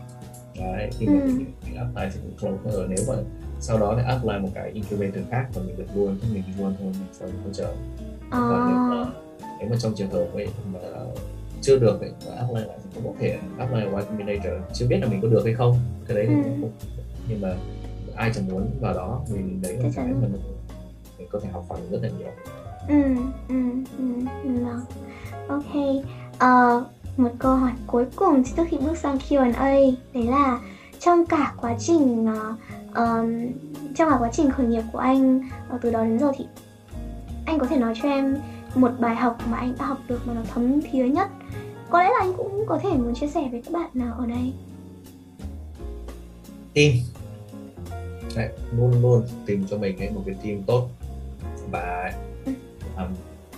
đấy khi mà ừ. mình, apply thì cũng không rồi nếu mà sau đó lại apply một cái incubator khác và mình được luôn thì mình luôn thôi mình sau hỗ trợ. À. còn nếu mà, nếu mà trong trường hợp ấy mà chưa được ấy, mà apply lại thì cũng có thể apply Y Combinator. Chưa biết là mình có được hay không. Cái đấy ừ. cũng nhưng mà ai chẳng muốn vào đó vì đấy là cái mà mình, mình có thể học phần rất là nhiều. Ừ ừ ừ, ừ vâng ok uh, một câu hỏi cuối cùng trước khi bước sang Q&A đấy là trong cả quá trình uh, um, trong cả quá trình khởi nghiệp của anh uh, từ đó đến giờ thì anh có thể nói cho em một bài học mà anh đã học được mà nó thấm thía nhất. Có lẽ là anh cũng có thể muốn chia sẻ với các bạn nào ở đây? Team. Đấy, luôn luôn tìm cho mình một cái team tốt. Và um,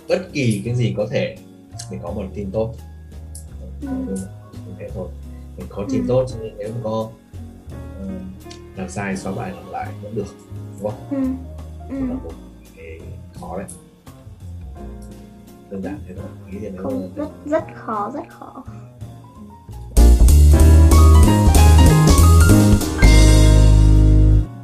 bất kỳ cái gì có thể mình có một team tốt. Ừ. thế thôi. Mình có team ừ. tốt cho nên nếu có uh, làm sai xóa bài làm lại vẫn được đúng không? Ừ. Ừ. là một cái khó đấy đơn giản thế thôi. Nghĩ thì nếu không rất rất khó rất khó.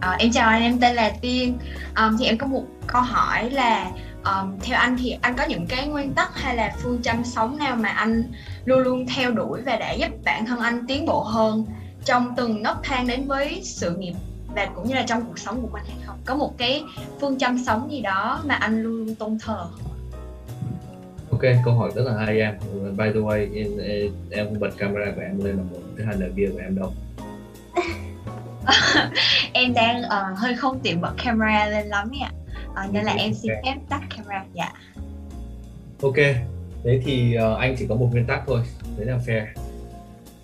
À, em chào anh, em tên là Tiên. Um, thì em có một câu hỏi là um, theo anh thì anh có những cái nguyên tắc hay là phương châm sống nào mà anh luôn luôn theo đuổi và đã giúp bản thân anh tiến bộ hơn trong từng nấc thang đến với sự nghiệp và cũng như là trong cuộc sống của mình hay không? Có một cái phương châm sống gì đó mà anh luôn luôn tôn thờ Ok, câu hỏi rất là hay em. By the way, em, em, không bật camera của em lên là một thứ hai là bia của em đâu. em đang uh, hơi không tiện bật camera lên lắm ạ uh, nên là em xin phép tắt camera dạ Ok, thế thì ờ, anh chỉ có một nguyên tắc thôi, đấy là fair.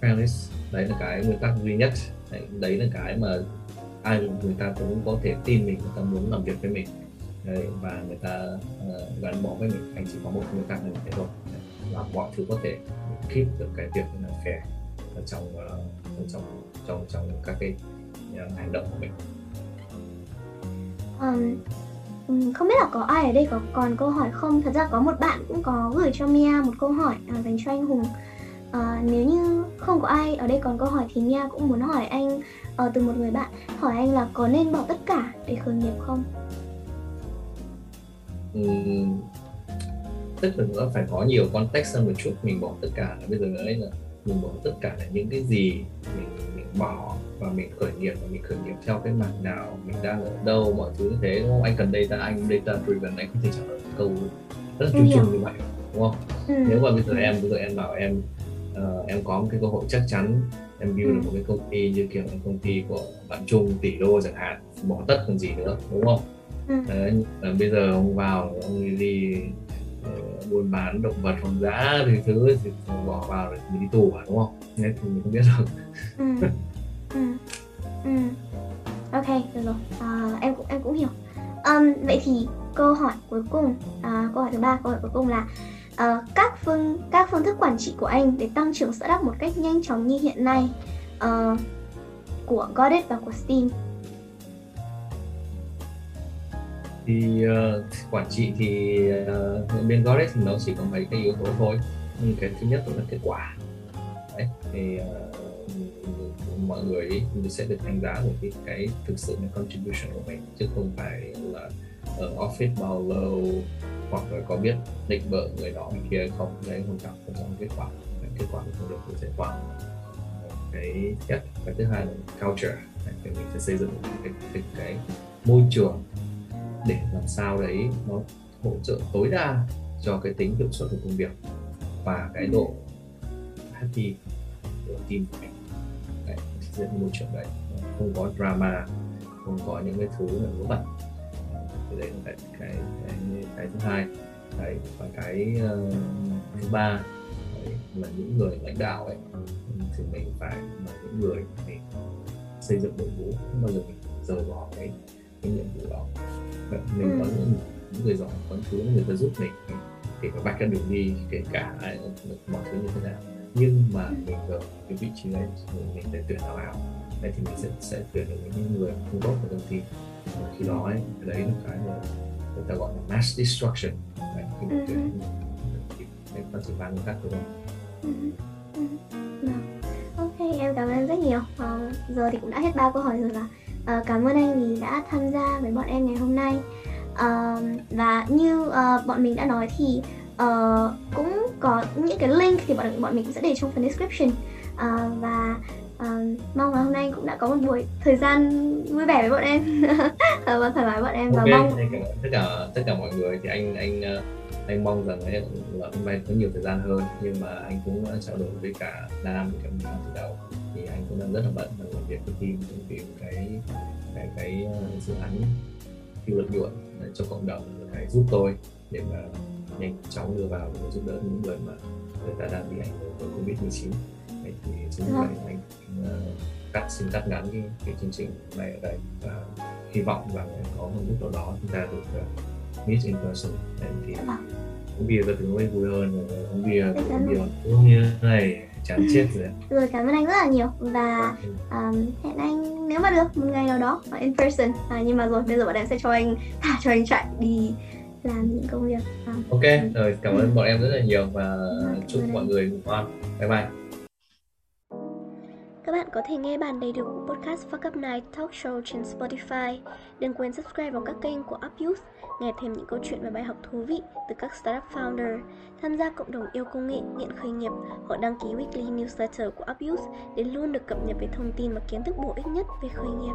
Fairness, đấy là cái nguyên tắc duy nhất. Đấy, đấy là cái mà ai người ta cũng có thể tin mình, người ta muốn làm việc với mình. Đấy, và người ta uh, gắn bó với mình. Anh chỉ có một nguyên tắc này thế thôi. Đấy, làm mọi thứ có thể keep được cái việc là fair ở trong uh, ở trong trong trong các cái ờ, hành động của mình. um, không biết là có ai ở đây có còn câu hỏi không? Thật ra có một bạn cũng có gửi cho Mia một câu hỏi uh, dành cho anh Hùng. À, nếu như không có ai ở đây còn câu hỏi thì Mia cũng muốn hỏi anh uh, từ một người bạn hỏi anh là có nên bỏ tất cả để khởi nghiệp không? Ừm, tức là nó phải có nhiều context hơn một chút mình bỏ tất cả là bây giờ ấy là mình bỏ tất cả là những cái gì mình mình bỏ và mình khởi nghiệp và mình khởi nghiệp theo cái mảng nào mình đang ở đâu mọi thứ như thế đúng không anh cần data anh data driven anh không thể trả lời câu rất là chung chung như vậy đúng không Ừ. nếu mà bây giờ em bây giờ em bảo em ờ, em có một cái cơ hội chắc chắn em build Ừ. được một cái công ty như kiểu là công ty của bạn Trung tỷ đô chẳng hạn bỏ tất còn gì nữa đúng không Ừ. Đấy, là bây giờ ông vào ông đi, ờ, buôn bán động vật hoang dã thì thứ thì bỏ vào rồi mình đi tù à đúng không Đấy, thì mình không biết được Ừ. Ừ. Ừ. Ok, được rồi. À, em cũng em cũng hiểu. Ừm, vậy thì câu hỏi cuối cùng, à, câu hỏi thứ ba, câu hỏi cuối cùng là ờ, các phương các phương thức quản trị của anh để tăng trưởng startup một cách nhanh chóng như hiện nay ờ, của Godit và của Steam. Thì uh, quản trị thì uh, bên Gorex thì nó chỉ có mấy cái yếu tố thôi. Nhưng cái thứ nhất là kết quả. Đấy thì uh, mọi người ý, sẽ được đánh giá về cái, cái thực sự là contribution của mình chứ không phải là ở office bao lâu hoặc là có biết định bợ người đó người kia không. Đấy không trọng không trọng kết quả. Kết quả mình không được thì sẽ toàn cái thứ nhất. Cái thứ hai là culture. Thì mình sẽ xây dựng cái, cái, cái môi trường để làm sao đấy nó hỗ trợ tối đa cho cái tính hiệu suất của công việc và cái độ happy của team của mình. Đấy, dựng môi trường đấy. Không có drama không có những cái thứ là vớ vẩn. Thì đấy là cái cái cái, cái thứ hai. Đấy và cái uh, thứ ba đấy, là những người lãnh đạo ấy. Thì mình phải là những người mình xây dựng đội ngũ. Không bao giờ mình rời bỏ cái cái nhiệm vụ đó mình Ừ. có những, những người giỏi có thứ người ta giúp mình kể cả vạch ra đường đi kể cả mọi thứ như thế nào nhưng mà mình ở cái vị trí đấy thì mình để tuyển nào vào đấy thì mình sẽ sẽ tuyển được những người không tốt của công ty và khi đó ấy, đấy là cái mà người ta gọi là mass destruction đấy, khi mình tuyển thì nó chỉ mang các thôi Ừ. Ừ. Vâng. Ok, em cảm ơn rất nhiều. Ờ, giờ thì cũng đã hết ba câu hỏi rồi và ờ, cảm ơn anh vì đã tham gia với bọn em ngày hôm nay. Ờ, và như ờ, bọn mình đã nói thì ờ, cũng có những cái link thì bọn bọn mình cũng sẽ để trong phần description. Ờ, và ờ, mong là hôm nay cũng đã có một buổi thời gian vui vẻ với bọn em và thoải mái bọn em và ok mong tất cả tất cả mọi người thì anh anh anh mong rằng ấy là hôm nay có nhiều thời gian hơn nhưng mà anh cũng trao đổi với cả Nam trong từ đầu thì anh cũng đang rất là bận và làm việc với team để tìm cái cái cái ờ, dự án phi lợi nhuận cho cộng đồng phải giúp tôi để mà nhanh chóng đưa vào để giúp đỡ những người mà người ta đang bị ảnh hưởng bởi covid 19 Đấy, thì chính vì Vâng. vậy anh ờ, cắt xin cắt ngắn cái, cái chương trình này ở đây và hy vọng rằng có một lúc nào đó chúng ta được uh, meet in person. Đấy, thì Dạ vâng. uống bia thứ mới vui hơn uống bia Chắc chắn uống bia. Uống như thế này chán chết rồi. Rồi cảm ơn anh rất là nhiều. Và um, hẹn anh nếu mà được một ngày nào đó ở in person. À, nhưng mà rồi bây giờ bọn em sẽ cho anh thả cho anh chạy đi làm những công việc. À, ok rồi cảm ơn bọn em rất là nhiều và Vâng, chúc mọi anh. người ngủ ngon. Bye bye. Các bạn có thể nghe bản đầy đủ của podcast Fuck Up Night Talk Show trên Spotify. Đừng quên subscribe vào các kênh của Up Youth, nghe thêm những câu chuyện và bài học thú vị từ các startup founder, tham gia cộng đồng yêu công nghệ, nghiện khởi nghiệp hoặc đăng ký weekly newsletter của Upuse để luôn được cập nhật về thông tin và kiến thức bổ ích nhất về khởi nghiệp.